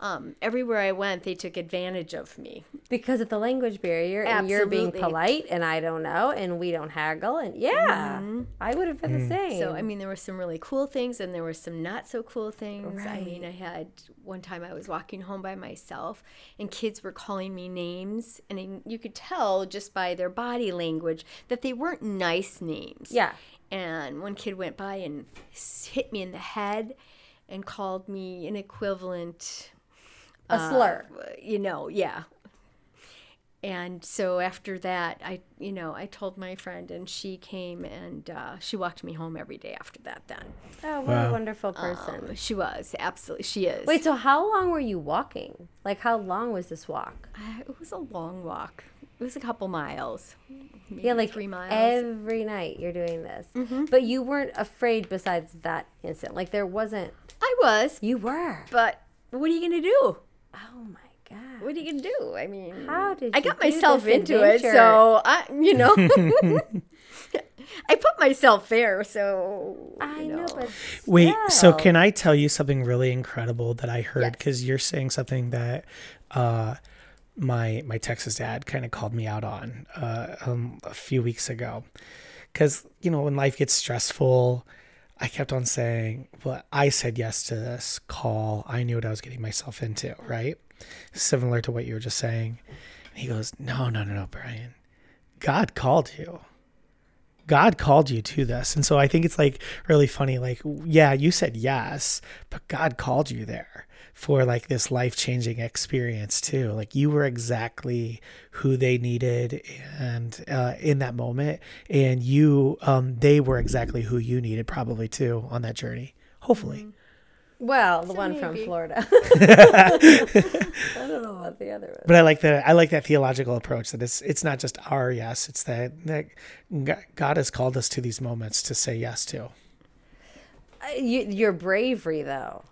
um, everywhere i went they took advantage of me Because of the language barrier and you're being polite and I don't know and we don't haggle and yeah, I would have been the same. Mm-hmm. So I mean, there were some really cool things, and there were some not so cool things. I mean, I had one time I was walking home by myself, and kids were calling me names, and I, you could tell just by their body language that they weren't nice names. yeah. And one kid went by and hit me in the head, and called me an equivalent. A slur. uh, you know, yeah. And so after that, I, you know, I told my friend, and she came and uh, she walked me home every day after that. Then Oh, what a wonderful person. Um, she was absolutely, she is. Wait, so how long were you walking? Like how long was this walk? Uh, it was a long walk. It was a couple miles. Maybe Yeah, like three miles. every night you're doing this. Mm-hmm. But you weren't afraid besides that instant. Like there wasn't I was, you were. but what are you gonna do? Oh my god. What are you gonna do? I mean, How did I got do myself this into it, so I, you know, I put myself there. So I you know, but Wait, so can I tell you something really incredible that I heard? Yes. Because you're saying something that uh, my my Texas dad kind of called me out on uh, um, a few weeks ago. Because you know when life gets stressful, I kept on saying, "Well, I said yes to this call. I knew what I was getting myself into." Right, similar to what you were just saying. And he goes, "No, no, no, no, Brian. God called you." God called you to this. And so I think it's like really funny. Like, yeah, you said yes, but God called you there for like this life changing experience too. Like, you were exactly who they needed and uh, in that moment. And you, um, they were exactly who you needed probably too on that journey. Hopefully. well, the one from. Florida. I don't know about the other one. But I like that. I like that theological approach that it's it's not just our yes. It's that that God has called us to these moments to say yes to. Uh, you, your bravery though.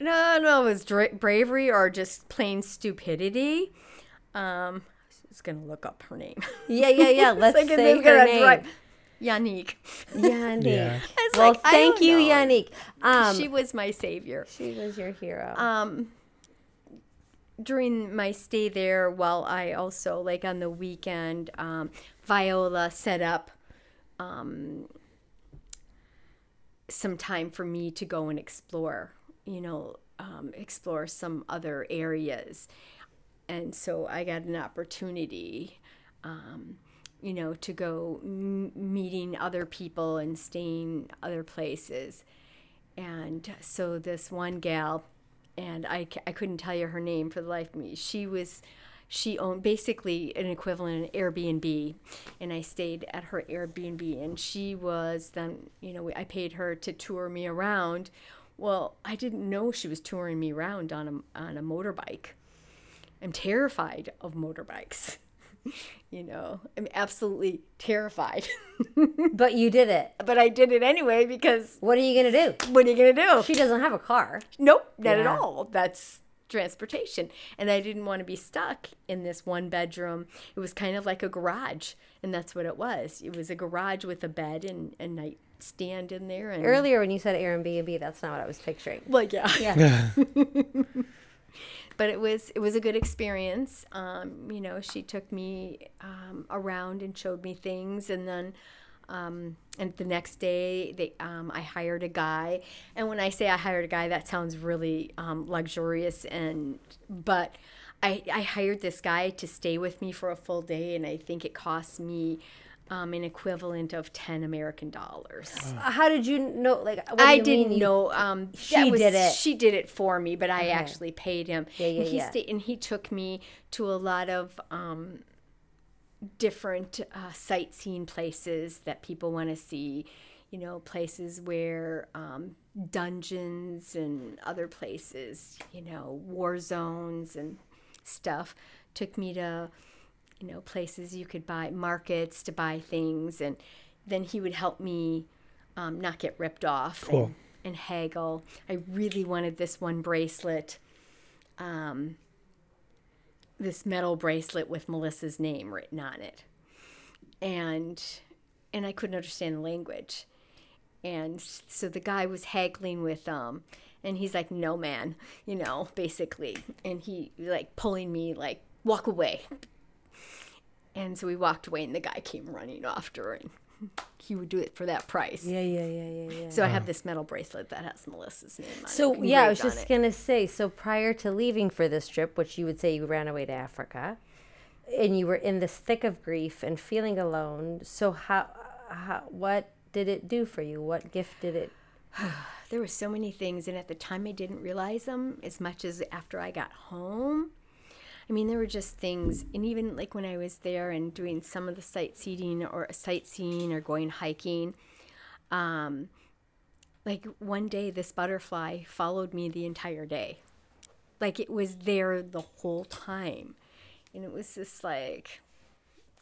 No, no, it was dra- bravery or just plain stupidity. Um, I was gonna look up her name. Yeah, yeah, yeah. Let's Like, and say then her name. dri- Yannick. Yannick. Yeah. Well, like, thank you, know. Yannick. Um, she was my savior. she was your hero. Um, during my stay there, while I also like on the weekend, um, Viola set up um, some time for me to go and explore. You know, um, explore some other areas, and so I got an opportunity. Um, you know, to go m- meeting other people and staying other places. And so this one gal, and I, I couldn't tell you her name for the life of me. She was, she owned basically an equivalent of Airbnb, and I stayed at her Airbnb. And she was then, you know, I paid her to tour me around. Well, I didn't know she was touring me around on a on a motorbike. I'm terrified of motorbikes. you know, I'm absolutely terrified. But you did it. but I did it anyway because What are you going to do? what are you going to do? She doesn't have a car. Nope, not at all. That's transportation. And I didn't want to be stuck in this one bedroom. It was kind of like a garage, and that's what it was. It was a garage with a bed and a nightstand in there. And Earlier when you said Airbnb, that's not what I was picturing. well, yeah. Yeah. but it was it was a good experience. Um, you know, she took me um, around and showed me things, and then um, and the next day they um, I hired a guy. And when I say I hired a guy, that sounds really um, luxurious, and but I I hired this guy to stay with me for a full day, and I think it cost me. Um, an equivalent of ten American dollars. How did you know? Like, I you didn't mean know. Um, She was- did it. She did it for me, but I actually paid him. Yeah, yeah, and he yeah. stayed, and he took me to a lot of um, different uh, sightseeing places that people want to see. You know, places where um, dungeons and other places. You know, war zones and stuff. Took me to you know places you could buy markets to buy things and then he would help me um, not get ripped off Cool. and, and haggle i really wanted this one bracelet um, this metal bracelet with melissa's name written on it and and i couldn't understand the language and so the guy was haggling with um and he's like no man you know basically and he like pulling me like walk away and so we walked away, and the guy came running after, and he would do it for that price. Yeah, yeah, yeah, yeah, yeah. So I have this metal bracelet that has Melissa's name on So it. So yeah, I was just it. gonna say. So prior to leaving for this trip, which you would say you ran away to Africa, and you were in this thick of grief and feeling alone. So how, how what did it do for you? What gift did it? There were so many things, and at the time I didn't realize them as much as after I got home. I mean, there were just things, and even like when I was there and doing some of the sightseeing or sightseeing or going hiking, um, like one day this butterfly followed me the entire day, like it was there the whole time, and it was just like,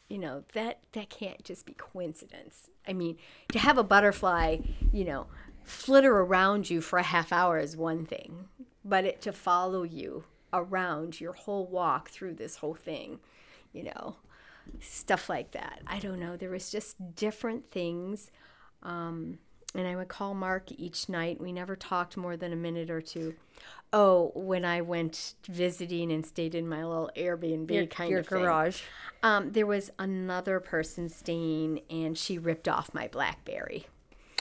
you know that that can't just be coincidence. I mean, to have a butterfly, you know, flitter around you for a half hour is one thing, but it to follow you around your whole walk through this whole thing, you know, stuff like that. I don't know. There was just different things. Um, and I would call Mark each night. We never talked more than a minute or two. Oh, when I went visiting and stayed in my little Airbnb Your, kind your of thing. garage. Um, there was another person staying, and she ripped off my BlackBerry.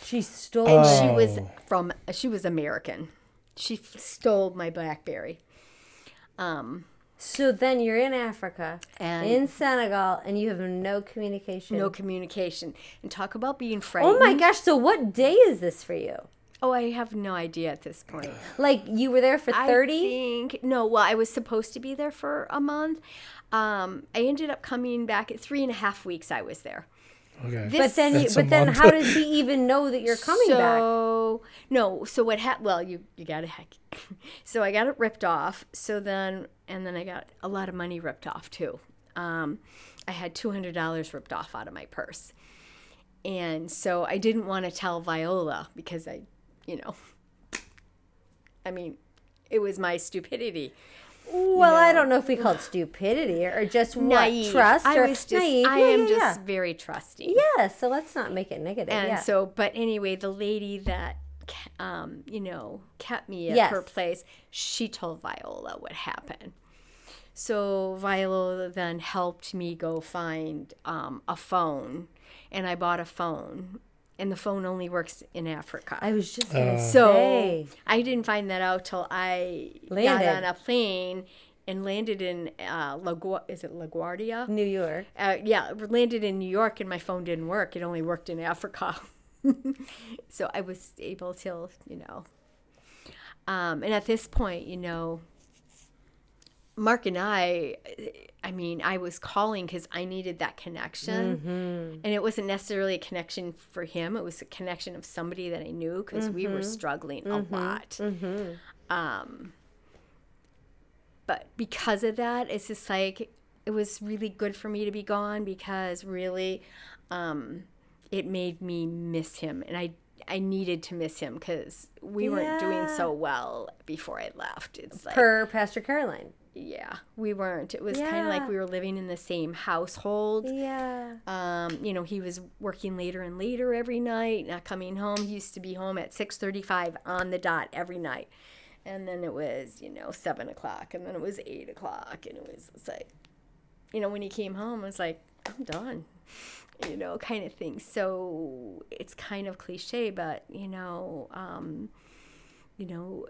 She stole. And she was Oh. from she was American. She f- stole my BlackBerry. Um, So then you're in Africa, And- in Senegal, and you have no communication. no communication, and talk about being frightened. Oh my gosh! So what day is this for you? Oh, I have no idea at this point. Like you were there for thirty? I think no. Well, I was supposed to be there for a month. Um, I ended up coming back at three and a half weeks. I was there. Okay. This- But then, you, That's but then, month. how does he even know that you're coming back? so, no, so what happened? Well, you you got a heck. So I got it ripped off. So then, and then I got a lot of money ripped off too. Um, I had two hundred dollars ripped off out of my purse, and so I didn't want to tell Viola because I, you know, I mean, it was my stupidity. Well, I don't know if we call it stupidity or just what Naive. trust I was just. naive. I yeah, am yeah, just yeah. very trusting. Yeah, so let's not make it negative. And yeah. so, but anyway, the lady that, um, you know, kept me at Yes. her place, she told Viola what happened. So Viola then helped me go find um, a phone, and I bought a phone, and the phone only works in Africa. I was just gonna so say. I didn't find that out till I Landed. got on a plane and landed in uh, LaGuardia. Is it LaGuardia? New York. uh, yeah, landed in New York and my phone didn't work. It only worked in Africa. so I was able to, you know. Um, and at this point, you know, Mark and I, I mean, I was calling because I needed that connection. And it wasn't necessarily a connection for him, it was a connection of somebody that I knew because we were struggling a lot. Um, but because of that, it's just like, it was really good for me to be gone because really um, it made me miss him. And I I needed to miss him because we weren't doing so well before I left. It's like, Per Pastor Caroline. Yeah, we weren't. It was kind of like we were living in the same household. Yeah. Um, you know, he was working later and later every night, not coming home. He used to be home at six thirty-five on the dot every night, and then it was you know seven o'clock, and then it was eight o'clock, and it was it's like, you know, when he came home, it was like I'm done, you know, kind of thing. So it's kind of cliche, but you know, um, you know,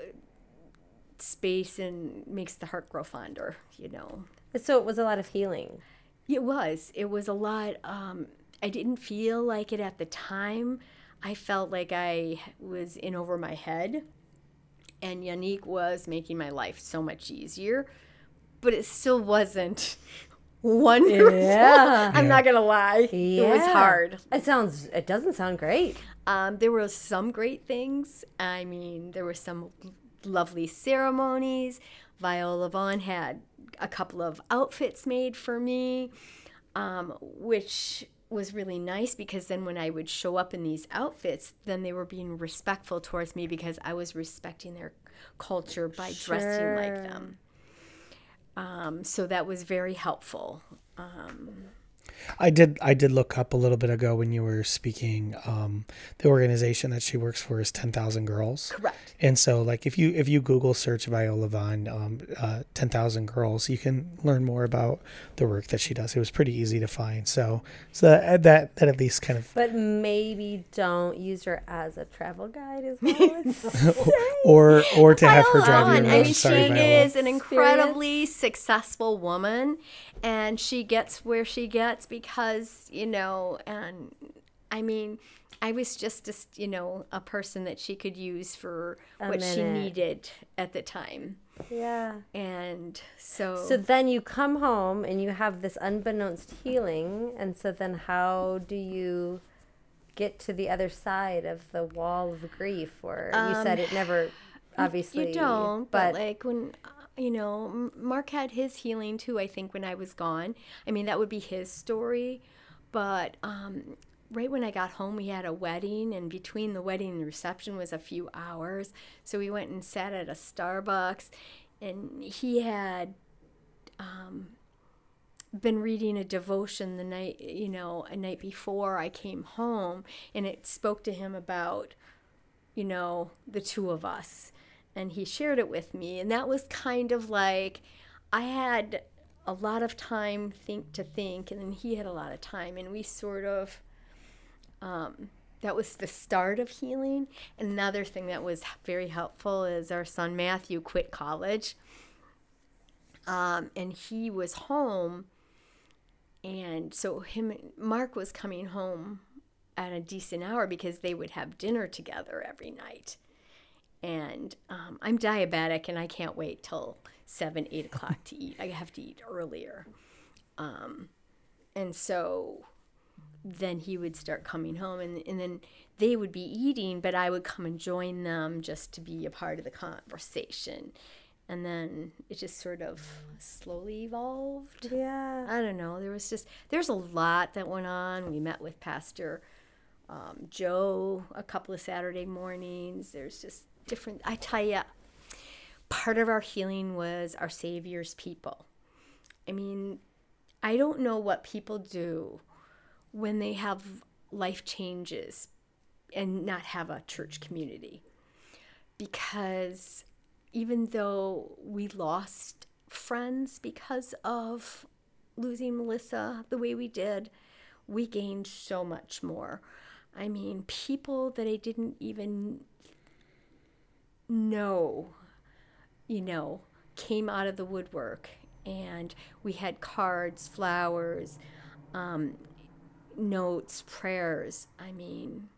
space and makes the heart grow fonder. You know, So it was a lot of healing. it was. It was a lot. Um, I didn't feel like it at the time. I felt like I was in over my head. And Yannick was making my life so much easier. But it still wasn't wonderful. Yeah. I'm not going to lie. It was hard. It sounds. It doesn't sound great. Um, there were some great things. I mean, there were some lovely ceremonies. Viola Vaughn had a couple of outfits made for me, um, which was really nice because then when I would show up in these outfits, then they were being respectful towards me because I was respecting their culture by dressing like them. Um, so that was very helpful. I did I did look up a little bit ago when you were speaking. Um, the organization that she works for is Ten Thousand Girls. Correct. And so, like, if you if you Google search Viola Vaughn, um, uh, ten thousand girls, you can learn more about the work that she does. It was pretty easy to find. So, so that that, that at least kind of, But maybe don't use her as a travel guide as well. It's- or or to have her drive you Vaughn, around. I mean, Sorry, she Viola. is an incredibly successful woman, and she gets where she gets because you know, and I mean, I was just a, you know a person that she could use for what she needed at the time, yeah. and so, So then you come home and you have this unbeknownst healing, and so then how do you get to the other side of the wall of grief? Or you said um, it never, obviously. you don't, but, but like when. You know, Mark had his healing too. I think when I was gone, I mean that would be his story, but um, right when I got home, we had a wedding, and between the wedding and the reception was a few hours. So we went and sat at a Starbucks, and he had um, been reading a devotion the night, you know, a night before I came home, and it spoke to him about, you know, the two of us. And he shared it with me, and that was kind of like I had a lot of time think to think, and then he had a lot of time, and we sort of um, that was the start of healing. Another thing that was very helpful is our son Matthew quit college, um, and he was home, and so him Mark was coming home at a decent hour because they would have dinner together every night. And um, I'm diabetic, and I can't wait till seven, eight o'clock to eat. I have to eat earlier. Um, and so then he would start coming home and, and then they would be eating but i would come and join them just to be a part of the conversation and then it just sort of slowly evolved yeah. i don't know there was just there's a lot that went on we met with pastor um, joe a couple of saturday mornings there's just different i tell you part of our healing was our savior's people i mean i don't know what people do when they have life changes and not have a church community. Because even though we lost friends because of losing Melissa the way we did, we gained so much more. I mean, people that I didn't even know, you know, came out of the woodwork. And we had cards, flowers, um, notes, prayers. I mean,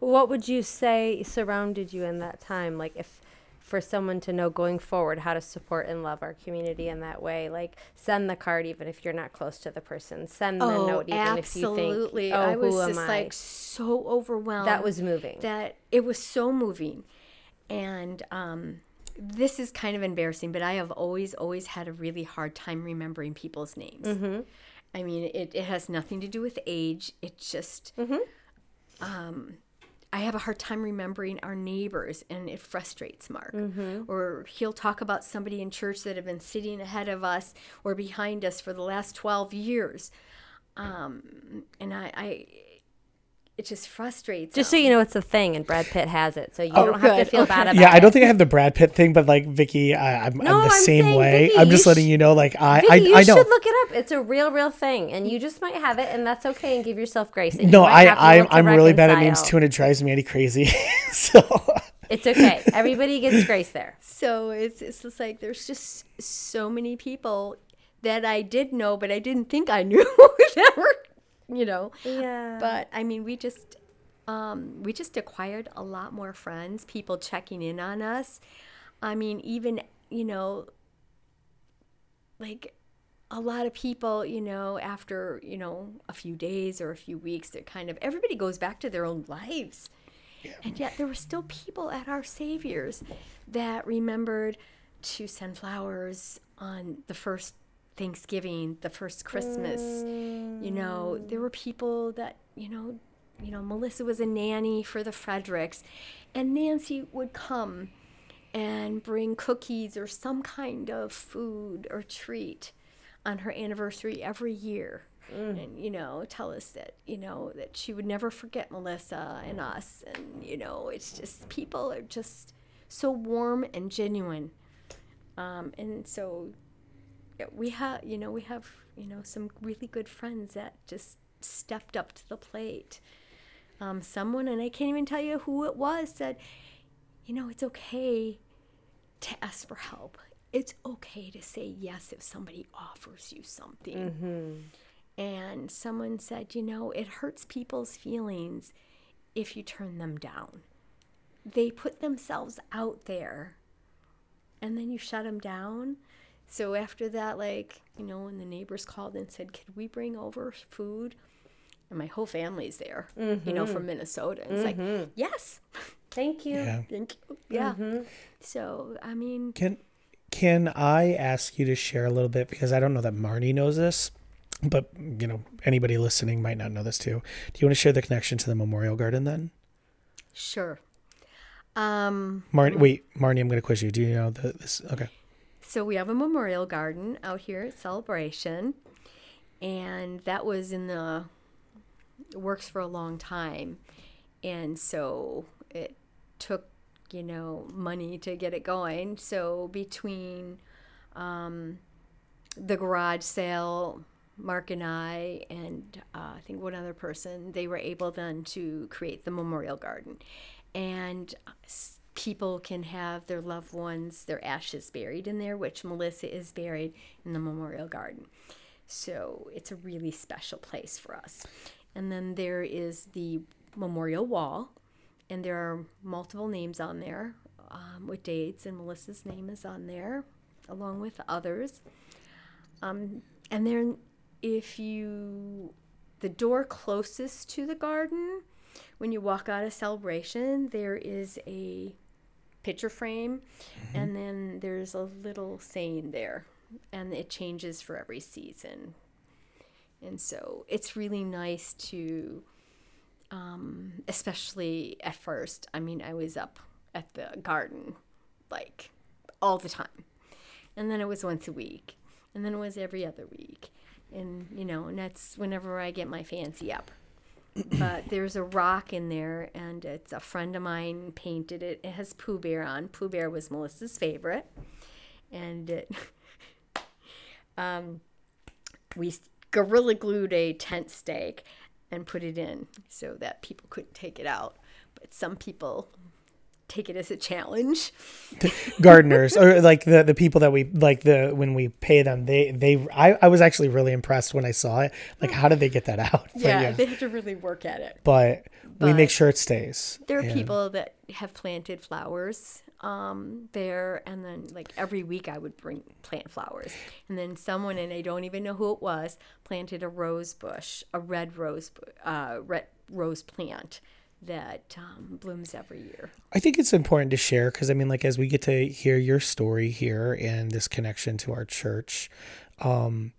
What would you say surrounded you in that time? Like if for someone to know going forward how to support and love our community in that way. Like send the card even if you're not close to the person. Send the Oh, note even absolutely. if you think, oh, I was who am just I? like so overwhelmed. that was moving. that it was so moving. And um, this is kind of embarrassing, but I have always, always had a really hard time remembering people's names. Mm-hmm. I mean, it, it has nothing to do with age. It just, Mm-hmm. um, I have a hard time remembering our neighbors, and it frustrates Mark. Mm-hmm. Or he'll talk about somebody in church that have been sitting ahead of us or behind us for the last 12 years. Um, and I, I, it just frustrates Just him. so you know, it's a thing, and Brad Pitt has it, so you Oh, don't have to good. feel bad Okay. about Yeah, I don't think I have the Brad Pitt thing, but like Vicki, I, I'm, No, I'm the I'm same way. Vicki, I'm just letting sh- you know, like I, Vicki, I, you I should look it up. It's a real, real thing, and you just might have it, and that's okay. And give yourself grace. And No, might I, not be I, able to I'm really bad at names too, and it drives me any crazy. so It's okay. Everybody gets grace there. So it's it's just like there's just so many people that I did know, but I didn't think I knew that were, you know. Yeah. But I mean, we just um, we just acquired a lot more friends, people checking in on us. I mean, even you know, like a lot of people, you know, after you know a few days or a few weeks, they're kind of everybody goes back to their own lives. And yet there were still people at our Savior's that remembered to send flowers on the first Thanksgiving, the first Christmas. You know, there were people that, you know, you know, Melissa was a nanny for the Fredericks, and Nancy would come and bring cookies or some kind of food or treat on her anniversary every year. And you know, tell us that you know that she would never forget Melissa and us, and you know, it's just people are just so warm and genuine, um, and so we have you know we have you know some really good friends that just stepped up to the plate. Um, someone and I can't even tell you who it was said, you know, it's okay to ask for help. It's okay to say yes if somebody offers you something. And someone said, you know, it hurts people's feelings if you turn them down. They put themselves out there and then you shut them down. So after that, like, you know, when the neighbors called and said, could we bring over food? And my whole family's there, you know, from mm-hmm. Minnesota. And it's like, mm-hmm. yes, Thank you. yeah. thank you. Mm-hmm. Yeah. So, I mean, Can can I ask you to share a little bit because I don't know that Marnie knows this, but you know anybody listening might not know this too. Do you want to share the connection to the Memorial Garden then? sure. Um, Marnie, wait, Marnie, I'm going to quiz you. Do you know the, this? Okay. So we have a memorial garden out here at Celebration, and that was in the works for a long time, and so it took you know money to get it going. So between um, the garage sale, Mark and I, and uh, I think one other person, they were able then to create the memorial garden, and people can have their loved ones, their ashes buried in there, which Melissa is buried in the memorial garden. So it's a really special place for us. And then there is the memorial wall, and there are multiple names on there um, with dates, and Melissa's name is on there, along with others. Um, and then if you, the door closest to the garden, when you walk out of celebration, there is a picture frame, and then there's a little saying there, and it changes for every season. And so it's really nice to, um, especially at first. I mean, I was up at the garden like all the time, and then it was once a week, and then it was every other week, and you know, and that's whenever I get my fancy up but there's a rock in there, and it's a friend of mine painted it. It has Pooh Bear on. Pooh Bear was Melissa's favorite, and it, um, we gorilla glued a tent stake and put it in so that people couldn't take it out. But some people take it as a challenge. gardeners or like the the people that we like the when we pay them they they I, I was actually really impressed when I saw it. Like how did they get that out But Yeah, they have to really work at it. but we make sure it stays There are And- people that have planted flowers um, there, and then like every week I would bring plant flowers, and then someone and I don't even know who it was planted a rose bush, a red rose, uh, red rose plant that um, blooms every year. I think it's important to share because I mean, like, as we get to hear your story here and this connection to our church, um,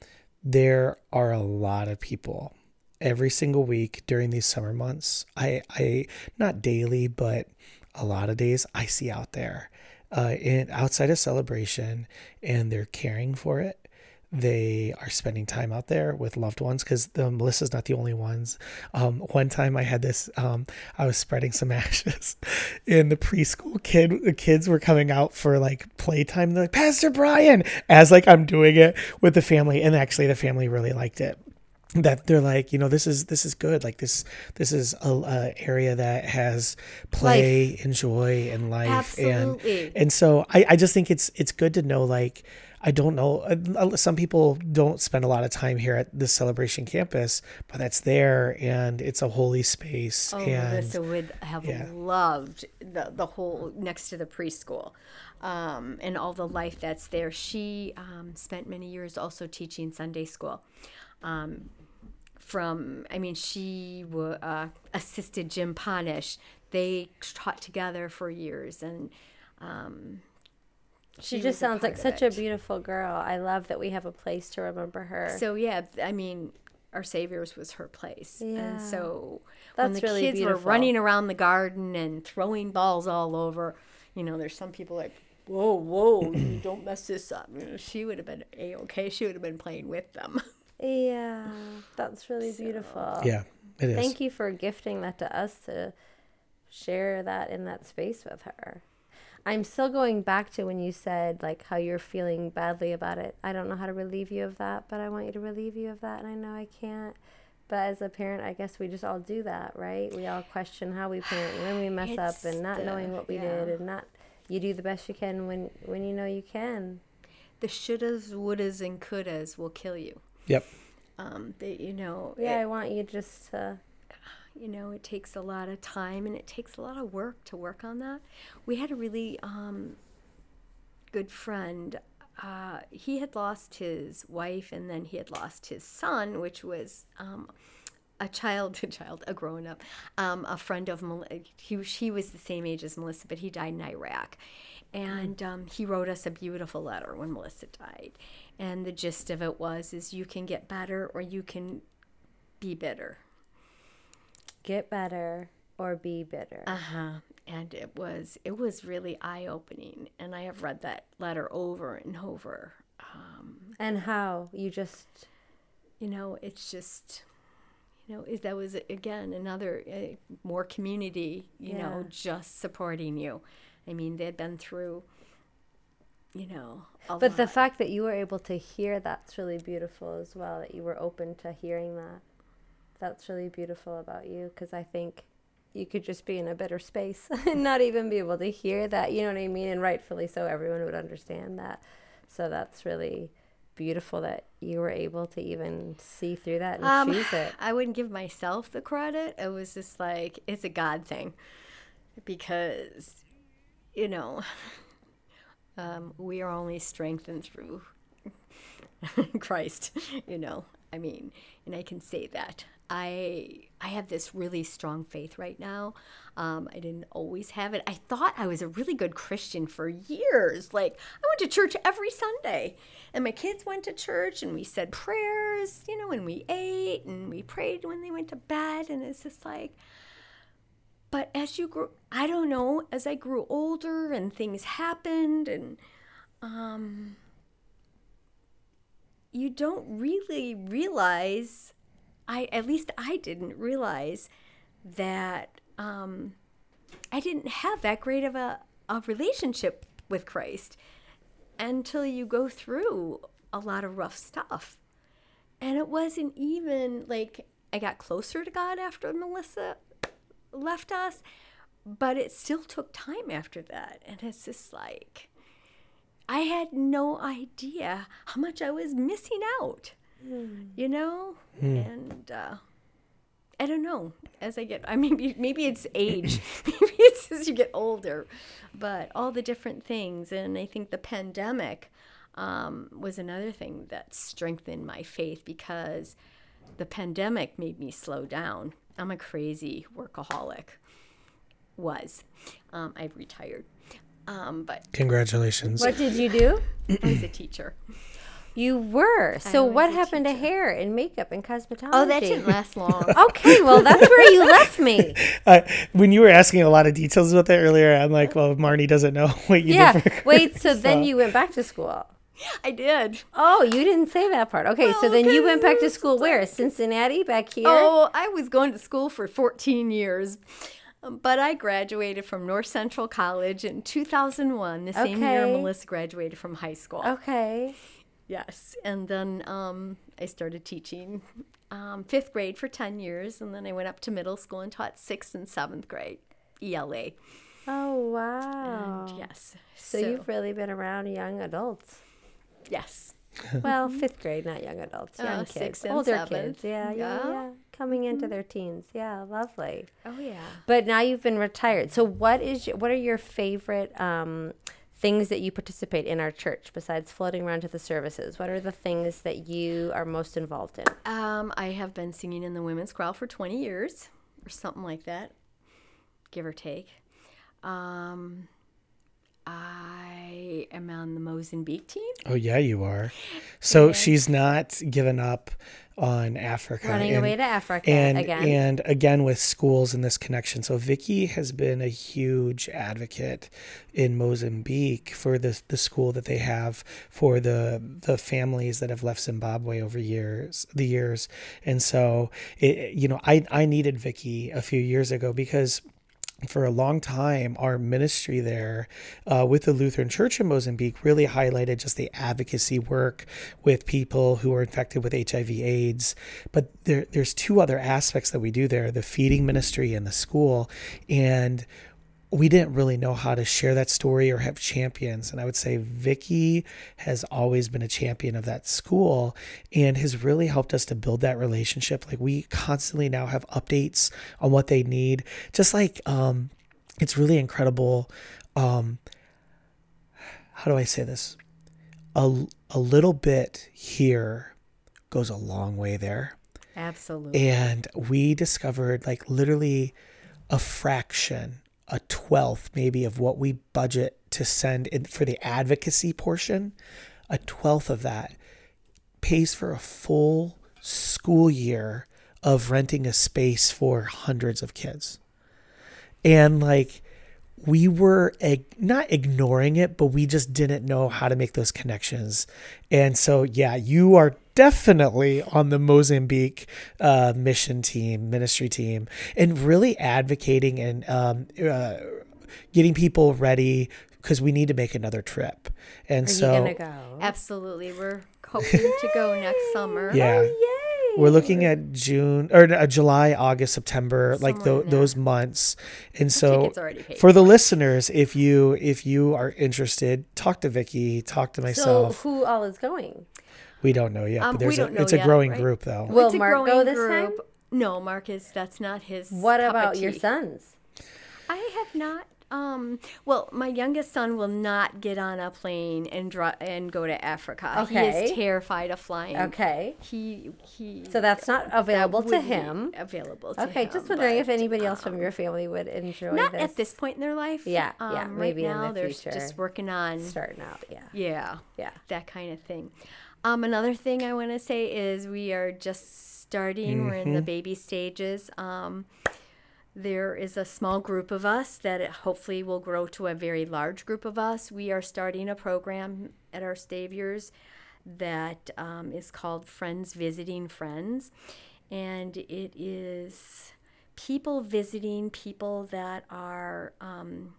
there are a lot of people every single week during these summer months. I, I not daily, but a lot of days I see out there, uh, outside of celebration, and they're caring for it they are spending time out there with loved ones because the Melissa's not the only ones. Um, one time I had this, um, I was spreading some ashes, and the preschool kid, the kids were coming out for like playtime. They're like, Pastor Brian, as like I'm doing it with the family, and actually the family really liked it that they're like you know this is this is good like this this is a, a area that has play and joy and life Absolutely. and and so I, I just think it's it's good to know like I don't know uh, some people don't spend a lot of time here at the celebration campus but that's there and it's a holy space Oh, and Melissa would have yeah. loved the, the whole next to the preschool um, and all the life that's there. She um, spent many years also teaching Sunday school. Um, from, I mean, she uh, assisted Jim Ponish. They taught together for years, and um, She, just sounds like part of such a beautiful girl. I love that we have a place to remember her. So yeah, I mean, our Savior's was her place, Yeah. and so when the really kids were running around the garden and throwing balls all over, you know, there's some people like, whoa, whoa, you don't mess this up. You know, she would have been a okay. She would have been playing with them. yeah, that's really beautiful. yeah it is Thank you for gifting that to us to share that in that space with her. I'm still going back to when you said like how you're feeling badly about it. I don't know how to relieve you of that, but I want you to relieve you of that and I know I can't. But as a parent, I guess we just all do that, right? We all question how we parent when we mess up and not the- knowing what we yeah. did and not you do the best you can when when you know you can. The shouldas, wouldas, and couldas will kill you. yep Um, they, you know, Yeah, it- I want you just to you know, it takes a lot of time and it takes a lot of work to work on that. We had a really um, good friend. Uh, he had lost his wife and then he had lost his son, which was um, a child, a child, a grown up, um, a friend of he he was the same age as Melissa, but he died in Iraq, and um, he wrote us a beautiful letter when Melissa died, and the gist of it was is you can get better or you can be bitter. Get better or be bitter. Uh-huh. And it was it was really eye opening, and I have read that letter over and over. Um, and how you just you know, it's just, you know, is that was again another uh, more community, you know, just supporting you. I mean, they had been through, you know, But the fact that you were able to hear that's really beautiful as well. That you were open to hearing that. That's really beautiful about you because I think you could just be in a better space and not even be able to hear that. You know what I mean? And rightfully so, everyone would understand that. So that's really beautiful that you were able to even see through that and Um, choose it. I wouldn't give myself the credit. It was just like it's a God thing, because, you know, um, we are only strengthened through Christ. You know, I mean, and I can say that I I have this really strong faith right now. Um, I didn't always have it. I thought I was a really good Christian for years. Like I went to church every Sunday, and my kids went to church, and we said prayers, you know, and we ate and we prayed when they went to bed, and it's just like. But as you grew, I don't know, as I grew older and things happened, and um, you don't really realize I at least I didn't realize that um, I didn't have that great of a, a relationship with Christ until you go through a lot of rough stuff. And it wasn't even like I got closer to God after Melissa left us, but it still took time after that. And it's just like, I had no idea how much I was missing out, you know? And uh, I don't know. As I get, I mean, maybe it's age, maybe it's as you get older, but all the different things. And I think the pandemic um, was another thing that strengthened my faith because the pandemic made me slow down. I'm a crazy workaholic. Was. Um, I've retired. Um, but Congratulations. What did you do? I was a teacher. You were. So what a happened to hair and makeup and cosmetology? Oh, that didn't last long. Okay, well that's where you left me. Uh, when you were asking a lot of details about that earlier, I'm like, well, Marnie doesn't know what you Yeah. did for Wait, so then you went back to school. I did. Oh, you didn't say that part. Okay, so then you went back to school where? Cincinnati, back here? Oh, I was going to school for 14 years. Um, But I graduated from North Central College in 2001, the same year Melissa graduated from high school. Okay. Yes. And then um, I started teaching um, fifth grade for 10 years. And then I went up to middle school and taught sixth and seventh grade ELA. Oh, wow. Yes. So, you've really been around young adults. Yes. Well, fifth grade, not young adults, young Uh, kids, sixth and older seventh. kids. Yeah, yeah, Yeah. yeah. Coming into their teens. Yeah, lovely. Oh, yeah. But now you've been retired. So what is your, what are your favorite um, things that you participate in our church besides floating around to the services? What are the things that you are most involved in? Um, I have been singing in the women's choir for 20 years or something like that, give or take. Um, I am on the Mozambique team. Oh yeah, you are. So she's not given up on Africa. Running and- away to Africa and again. and again with schools and this connection. So Vicki has been a huge advocate in Mozambique for the the school that they have for the the families that have left Zimbabwe over years the years. And so it you know I I needed Vicki a few years ago because for a long time, our ministry there uh, with the Lutheran Church in Mozambique really highlighted just the advocacy work with people who are infected with HIV/AIDS. But there, there's two other aspects that we do there: the feeding ministry and the school. And we didn't really know how to share that story or have champions. And I would say Vicki has always been a champion of that school and has really helped us to build that relationship. Like we constantly now have updates on what they need. Just like um it's really incredible. Um how do I say this? A, a little bit here goes a long way there. Absolutely. And we discovered like literally a fraction, a twelfth maybe of what we budget to send in for the advocacy portion, a twelfth of that pays for a full school year of renting a space for hundreds of kids. And like we were ig- not ignoring it, but we just didn't know how to make those connections. And so, yeah, you are definitely on the Mozambique uh, mission team, ministry team, and really advocating and um, uh, getting people ready because we need to make another trip. And Are so, you gonna go? Absolutely. We're hoping to go next summer. yeah. Yay! We're looking at June or uh, July, August, September, like Somewhere tho- in there. those months. And so, ticket's already paid for the listeners, if you if you are interested, talk to Vicki, talk to myself. So myself. who all is going? we don't know yet, Um, but there's we a, don't know it's a yet, growing right? group though. Will It's a Mark go growing this time? No, Marcus, that's not his. What cup of about your sons? I have not. Um, well, my youngest son will not get on a plane and dri- and go to Africa. He is terrified of flying. Okay. He he. So that's not available to wouldn't be him. Available to Okay, him, just wondering if anybody else um, from your family would enjoy Not this. at this point in their life. Yeah, yeah, Um, maybe in the now they're future. just working on. starting out. Yeah. Yeah. Yeah. That kind of thing. Um, another thing I want to say is we are just starting. We're in the baby stages. Um, there is a small group of us that it hopefully will grow to a very large group of us. We are starting a program at our Saviors that um, is called Friends Visiting Friends. And it is people visiting people that are um,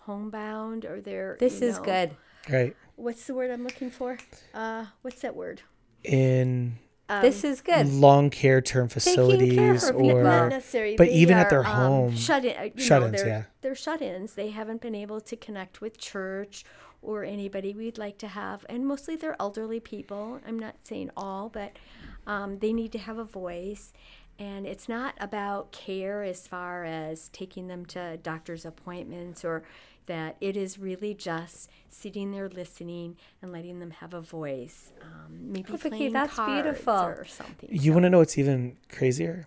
homebound or they're. This you is know- good. Right. What's the word I'm looking for? Uh, what's that word? In this is good. long care term care facilities for Not people. or necessarily. but they even at are, their um, home. shut in. You Shut-ins, know, they're, yeah. they're shut-ins. They haven't been able to connect with church or anybody we'd like to have, and mostly they're elderly people. I'm not saying all, but um, they need to have a voice. And it's not about care as far as taking them to doctor's appointments or that. It is really just sitting there listening and letting them have a voice. Um, maybe Oh, Vicki, playing that's cards beautiful. or something. You want to know what's even crazier?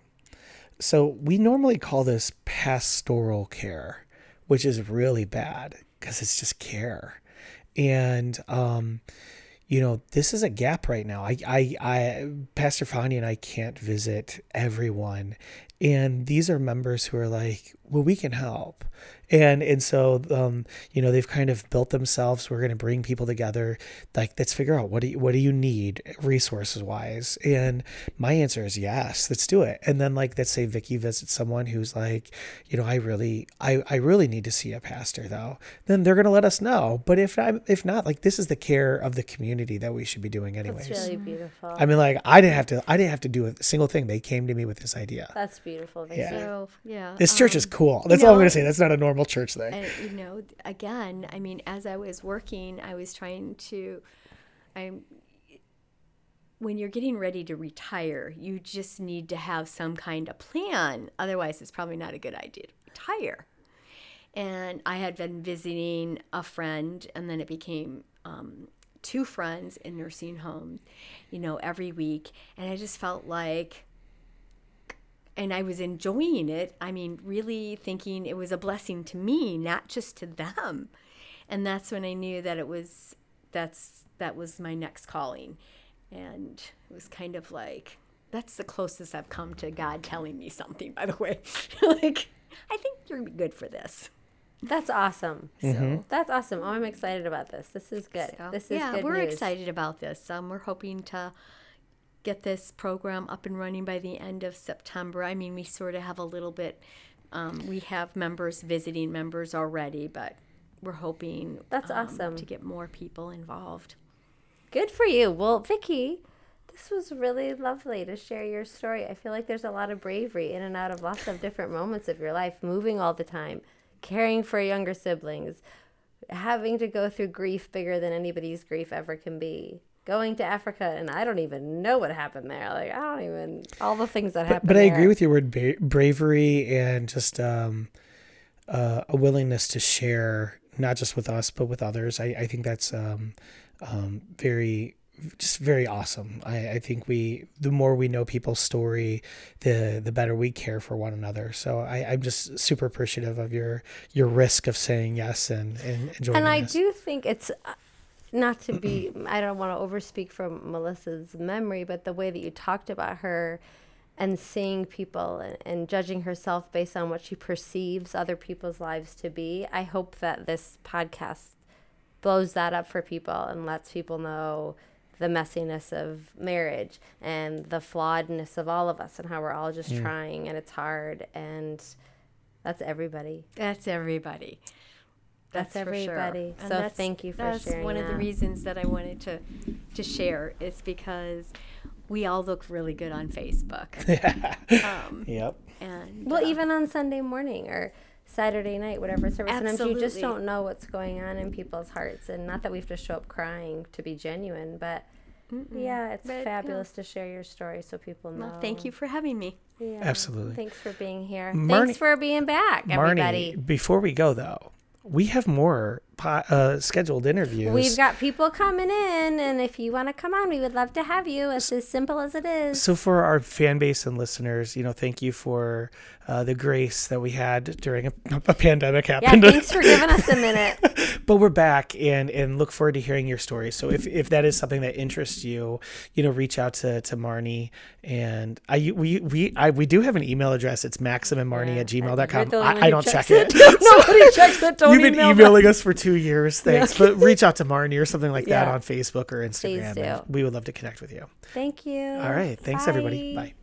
So we normally call this pastoral care, which is really bad because it's just care. And um, you know, this is a gap right now. I, I, I, Pastor Fani and I can't visit everyone, and these are members who are like, well, we can help, and and so um, you know, they've kind of built themselves. We're going to bring people together. Like, let's figure out what do you, what do you need resources wise, and my answer is yes, let's do it. And then like, let's say Vicki visits someone who's like, you know, I really, I, I really need to see a pastor though. Then they're going to let us know. But if I, if not, like, this is the care of the community that we should be doing anyways. That's really beautiful. I mean, like I didn't have to. I didn't have to do a single thing. They came to me with this idea. That's beautiful. Vicki. Yeah. So yeah, This church is um, cool. That's all I'm gonna say. That's not a normal church thing. and you know again i mean as i was working i was trying to i'm when you're getting ready to retire you just need to have some kind of plan otherwise it's probably not a good idea to retire and i had been visiting a friend and then it became um, two friends in nursing homes you know every week and i just felt like and I was enjoying it. I mean, really thinking it was a blessing to me, not just to them. And that's when I knew that it was that's that was my next calling. And it was kind of like that's the closest I've come to God telling me something, by the way. like, I think you're good for this. That's awesome. Mm-hmm. So that's awesome. Oh, I'm excited about this. This is good. So, this is yeah, good thing. Yeah, we're news. excited about this. Um, we're hoping to get this program up and running by the end of September. I mean, we sort of have a little bit. Um, we have members visiting members already, but we're hoping That's um, awesome. to get more people involved. Good for you. Well, Vicki, this was really lovely to share your story. I feel like there's a lot of bravery in and out of lots of different moments of your life, moving all the time, caring for younger siblings, having to go through grief bigger than anybody's grief ever can be. Going to Africa, and I don't even know what happened there. Like I don't even all the things that happened. But I there. agree with your word ba- bravery and just um, uh, a willingness to share, not just with us but with others. I, I think that's um, um, very just very awesome. I, I think we the more we know people's story, the the better we care for one another. So I, I'm just super appreciative of your your risk of saying yes and and enjoying. and I this. do think it's uh, not to be I don't want to overspeak from Melissa's memory, but the way that you talked about her and seeing people and, and judging herself based on what she perceives other people's lives to be. I hope that this podcast blows that up for people and lets people know the messiness of marriage and the flawedness of all of us and how we're all just mm. trying and it's hard and that's everybody. That's everybody. That's for sure. everybody. And So that's- thank you for that's sharing one of the reasons that I wanted to to share. It's because we all look really good on Facebook. um, Yep. and Well, uh, even on Sunday morning or Saturday night, whatever service. Absolutely. Sometimes you just don't know what's going on in people's hearts, and not that we have to show up crying to be genuine, but yeah, it's But, yeah. fabulous to share your story so people know. well, thank you for having me. Yeah. Absolutely. Thanks for being here. Marnie- Thanks for being back, everybody. Marnie, before we go though, we have more uh, scheduled interviews. We've got people coming in, and if you want to come on, we would love to have you. It's as simple as it is. So for our fan base and listeners, you know, thank you for uh, the grace that we had during a, a pandemic yeah, happened. thanks for giving us a minute. but we're back and and look forward to hearing your story. So if, if that is something that interests you, you know, reach out to, to Marnie and I we we I we do have an email address. It's maximummarnie at You're gmail.com. the only I, I don't check it. Nobody checks it. Don't You've been email emailing us for two years, thanks. But reach out to Marnie or something like that on Facebook or Instagram. we would love to connect with you. Thank you. All right. Thanks, everybody. Bye.